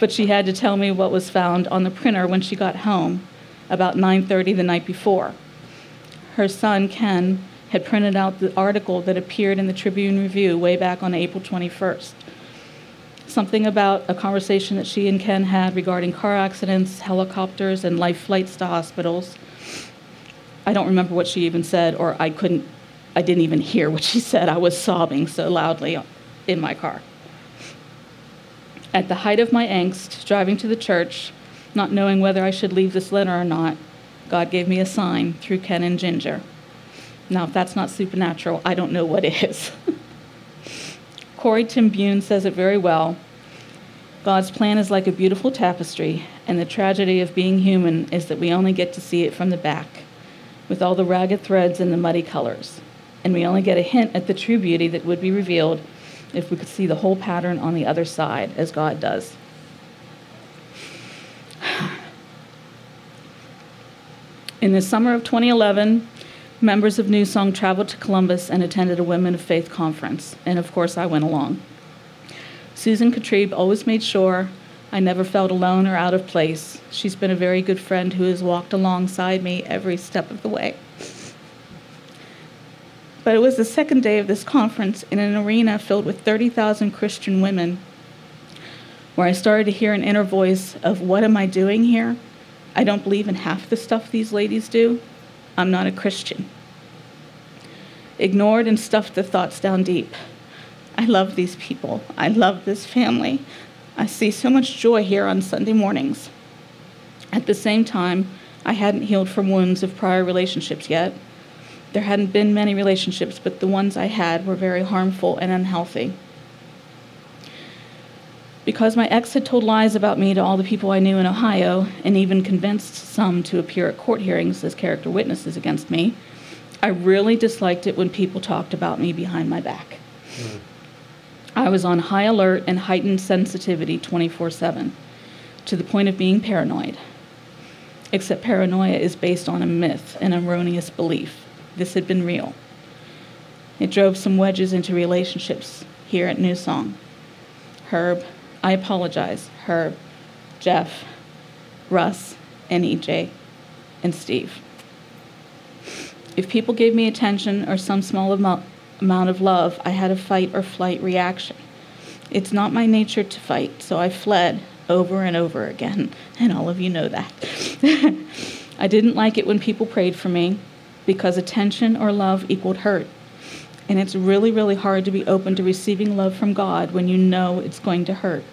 but she had to tell me what was found on the printer when she got home about 9:30 the night before. Her son Ken had printed out the article that appeared in the Tribune Review way back on April 21st. Something about a conversation that she and Ken had regarding car accidents, helicopters, and life flights to hospitals. I don't remember what she even said, or I couldn't, I didn't even hear what she said. I was sobbing so loudly in my car. At the height of my angst, driving to the church, not knowing whether I should leave this letter or not, God gave me a sign through Ken and Ginger. Now, if that's not supernatural, I don't know what is. Corrie ten Boom says it very well. God's plan is like a beautiful tapestry, and the tragedy of being human is that we only get to see it from the back, with all the ragged threads and the muddy colors. And we only get a hint at the true beauty that would be revealed if we could see the whole pattern on the other side, as God does. In the summer of 2011, members of New Song traveled to Columbus and attended a Women of Faith conference, and of course, I went along. Susan Katrib always made sure I never felt alone or out of place. She's been a very good friend who has walked alongside me every step of the way. But it was the second day of this conference in an arena filled with 30,000 Christian women where I started to hear an inner voice of, What am I doing here? I don't believe in half the stuff these ladies do. I'm not a Christian. Ignored and stuffed the thoughts down deep. I love these people. I love this family. I see so much joy here on Sunday mornings. At the same time, I hadn't healed from wounds of prior relationships yet. There hadn't been many relationships, but the ones I had were very harmful and unhealthy. Because my ex had told lies about me to all the people I knew in Ohio and even convinced some to appear at court hearings as character witnesses against me, I really disliked it when people talked about me behind my back. Mm. I was on high alert and heightened sensitivity 24 7 to the point of being paranoid. Except paranoia is based on a myth, an erroneous belief. This had been real. It drove some wedges into relationships here at New Song. Herb, I apologize, Herb, Jeff, Russ, and EJ, and Steve. If people gave me attention or some small amount amount of love, I had a fight or flight reaction. It's not my nature to fight, so I fled over and over again, and all of you know that. I didn't like it when people prayed for me because attention or love equaled hurt. And it's really, really hard to be open to receiving love from God when you know it's going to hurt.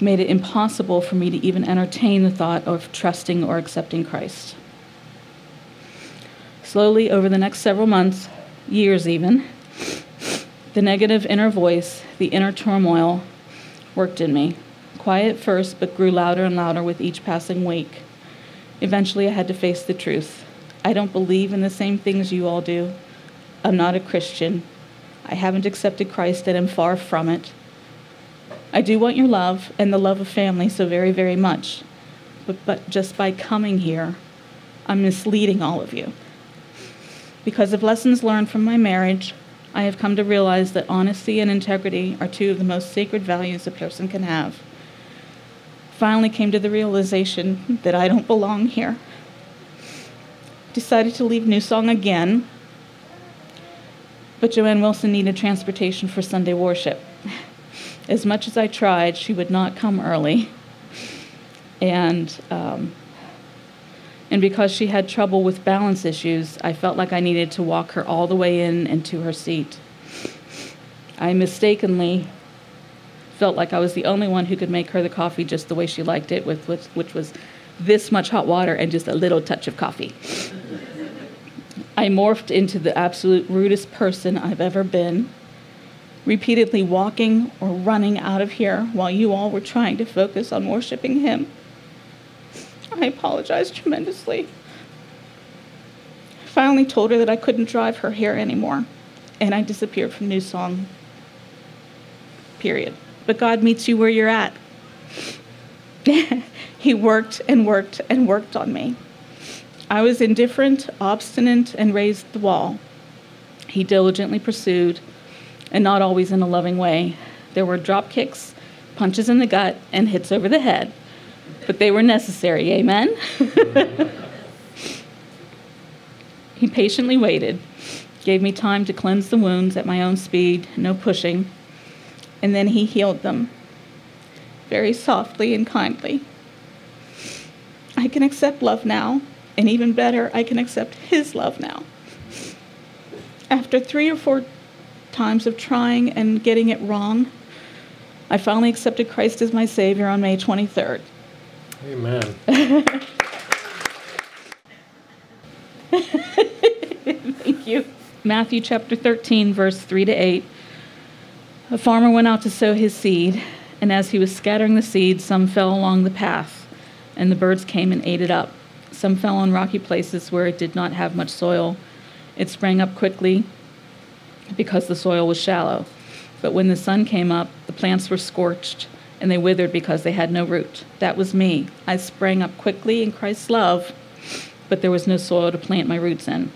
Made it impossible for me to even entertain the thought of trusting or accepting Christ. Slowly, over the next several months, years even, the negative inner voice, the inner turmoil, worked in me. Quiet first, but grew louder and louder with each passing week. Eventually, I had to face the truth. I don't believe in the same things you all do. I'm not a Christian. I haven't accepted Christ and I'm far from it. I do want your love and the love of family so very, very much. But, but just by coming here, I'm misleading all of you. Because of lessons learned from my marriage, I have come to realize that honesty and integrity are two of the most sacred values a person can have. Finally came to the realization that I don't belong here. Decided to leave New Song again, but Joanne Wilson needed transportation for Sunday worship. As much as I tried, she would not come early. And um, and because she had trouble with balance issues, I felt like I needed to walk her all the way in and to her seat. I mistakenly felt like I was the only one who could make her the coffee just the way she liked it, with, with which was this much hot water and just a little touch of coffee. I morphed into the absolute rudest person I've ever been, repeatedly walking or running out of here while you all were trying to focus on worshiping Him. I apologized tremendously. I finally told her that I couldn't drive her here anymore, and I disappeared from New Song. Period. But God meets you where you're at. he worked and worked and worked on me. I was indifferent, obstinate, and raised the wall. He diligently pursued, and not always in a loving way. There were drop kicks, punches in the gut, and hits over the head but they were necessary. Amen? he patiently waited, gave me time to cleanse the wounds at my own speed, no pushing, and then he healed them very softly and kindly. I can accept love now, and even better, I can accept his love now. After three or four times of trying and getting it wrong, I finally accepted Christ as my Savior on May 23rd. Amen. Thank you. Matthew chapter 13, verse 3 to 8. A farmer went out to sow his seed, and as he was scattering the seed, some fell along the path, and the birds came and ate it up. Some fell on rocky places where it did not have much soil. It sprang up quickly because the soil was shallow. But when the sun came up, the plants were scorched and they withered because they had no root. That was me. I sprang up quickly in Christ's love, but there was no soil to plant my roots in.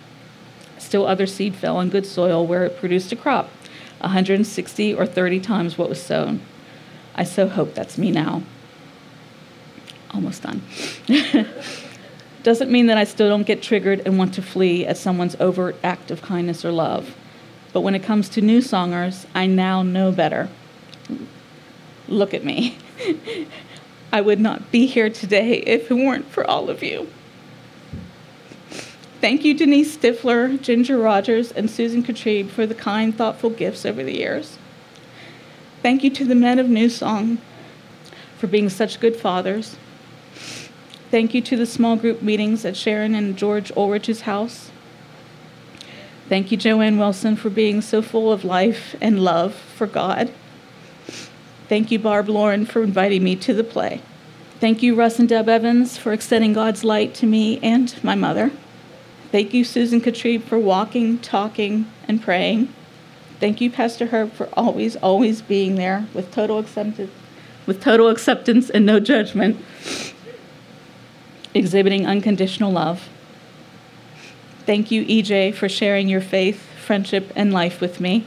Still, other seed fell on good soil where it produced a crop, 160 or 30 times what was sown. I so hope that's me now. Almost done. Doesn't mean that I still don't get triggered and want to flee at someone's overt act of kindness or love. But when it comes to new songers, I now know better. Look at me. I would not be here today if it weren't for all of you. Thank you, Denise Stifler, Ginger Rogers, and Susan Katrib for the kind, thoughtful gifts over the years. Thank you to the men of New Song for being such good fathers. Thank you to the small group meetings at Sharon and George Ulrich's house. Thank you, Joanne Wilson, for being so full of life and love for God. Thank you, Barb Lauren, for inviting me to the play. Thank you, Russ and Deb Evans, for extending God's light to me and my mother. Thank you, Susan Katrib, for walking, talking, and praying. Thank you, Pastor Herb, for always, always being there with total acceptance, with total acceptance and no judgment, exhibiting unconditional love. Thank you, EJ, for sharing your faith, friendship, and life with me.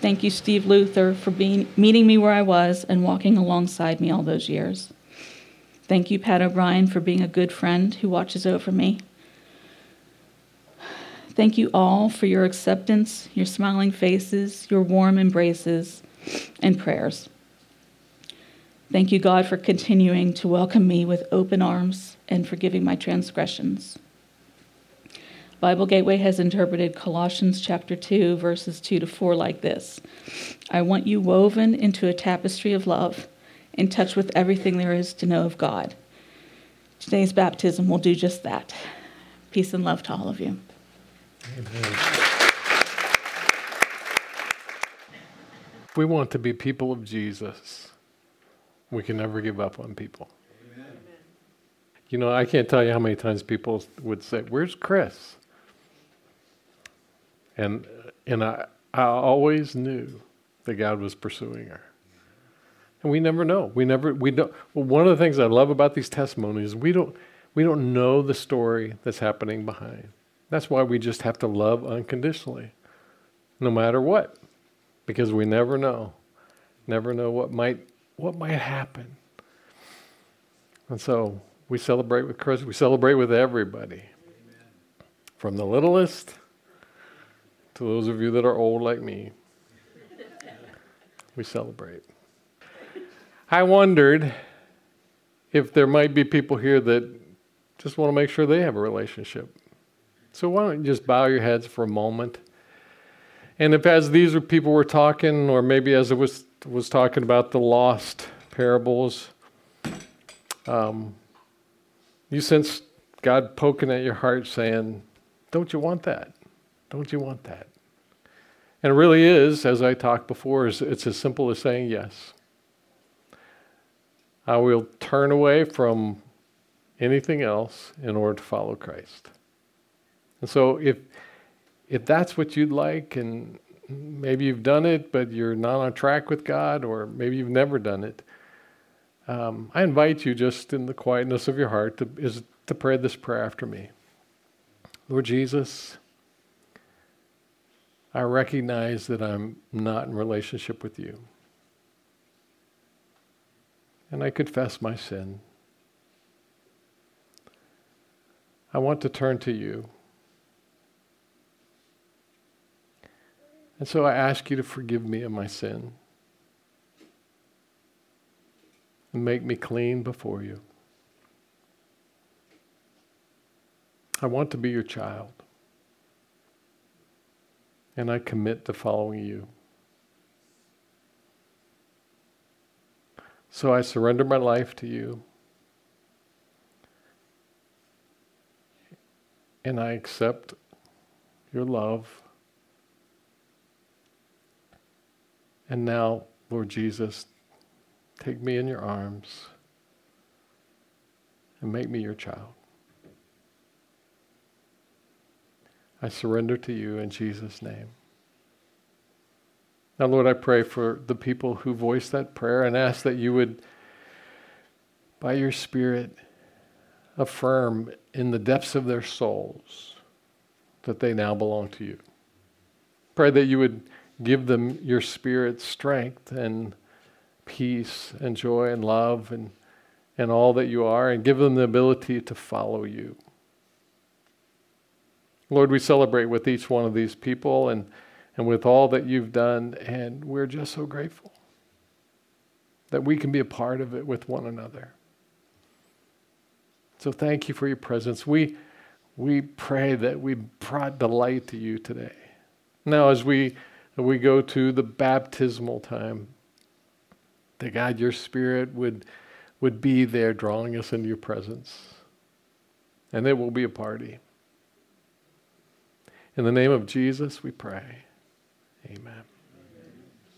Thank you, Steve Luther, for being, meeting me where I was and walking alongside me all those years. Thank you, Pat O'Brien, for being a good friend who watches over me. Thank you all for your acceptance, your smiling faces, your warm embraces, and prayers. Thank you, God, for continuing to welcome me with open arms and forgiving my transgressions. Bible Gateway has interpreted Colossians chapter 2, verses 2 to 4 like this I want you woven into a tapestry of love, in touch with everything there is to know of God. Today's baptism will do just that. Peace and love to all of you. Amen. we want to be people of Jesus, we can never give up on people. Amen. You know, I can't tell you how many times people would say, Where's Chris? And, and I, I always knew that God was pursuing her. And we never know. We never, we don't. Well, one of the things I love about these testimonies, we don't, we don't know the story that's happening behind. That's why we just have to love unconditionally, no matter what, because we never know, never know what might, what might happen. And so we celebrate with Chris. We celebrate with everybody, from the littlest to those of you that are old like me, we celebrate. I wondered if there might be people here that just want to make sure they have a relationship. So why don't you just bow your heads for a moment? And if as these people were talking, or maybe as it was was talking about the lost parables, um, you sense God poking at your heart saying, Don't you want that? Don't you want that? And it really is, as I talked before, it's as simple as saying yes. I will turn away from anything else in order to follow Christ. And so if if that's what you'd like and maybe you've done it but you're not on track with God or maybe you've never done it, um, I invite you just in the quietness of your heart to, is to pray this prayer after me. Lord Jesus, I recognize that I'm not in relationship with you. And I confess my sin. I want to turn to you. And so I ask you to forgive me of my sin and make me clean before you. I want to be your child and I commit to following you. So I surrender my life to you. And I accept your love. And now, Lord Jesus, take me in your arms and make me your child. I surrender to you in Jesus' name. Now, Lord, I pray for the people who voiced that prayer and ask that you would, by your Spirit, affirm in the depths of their souls that they now belong to you. Pray that you would give them your spirit strength and peace and joy and love and, and all that you are, and give them the ability to follow you. Lord, we celebrate with each one of these people and, and with all that you've done, and we're just so grateful that we can be a part of it with one another. So thank you for your presence. We, we pray that we brought delight to you today. Now, as we, we go to the baptismal time, that God, your Spirit would, would be there drawing us into your presence. And there will be a party. In the name of Jesus, we pray. Amen.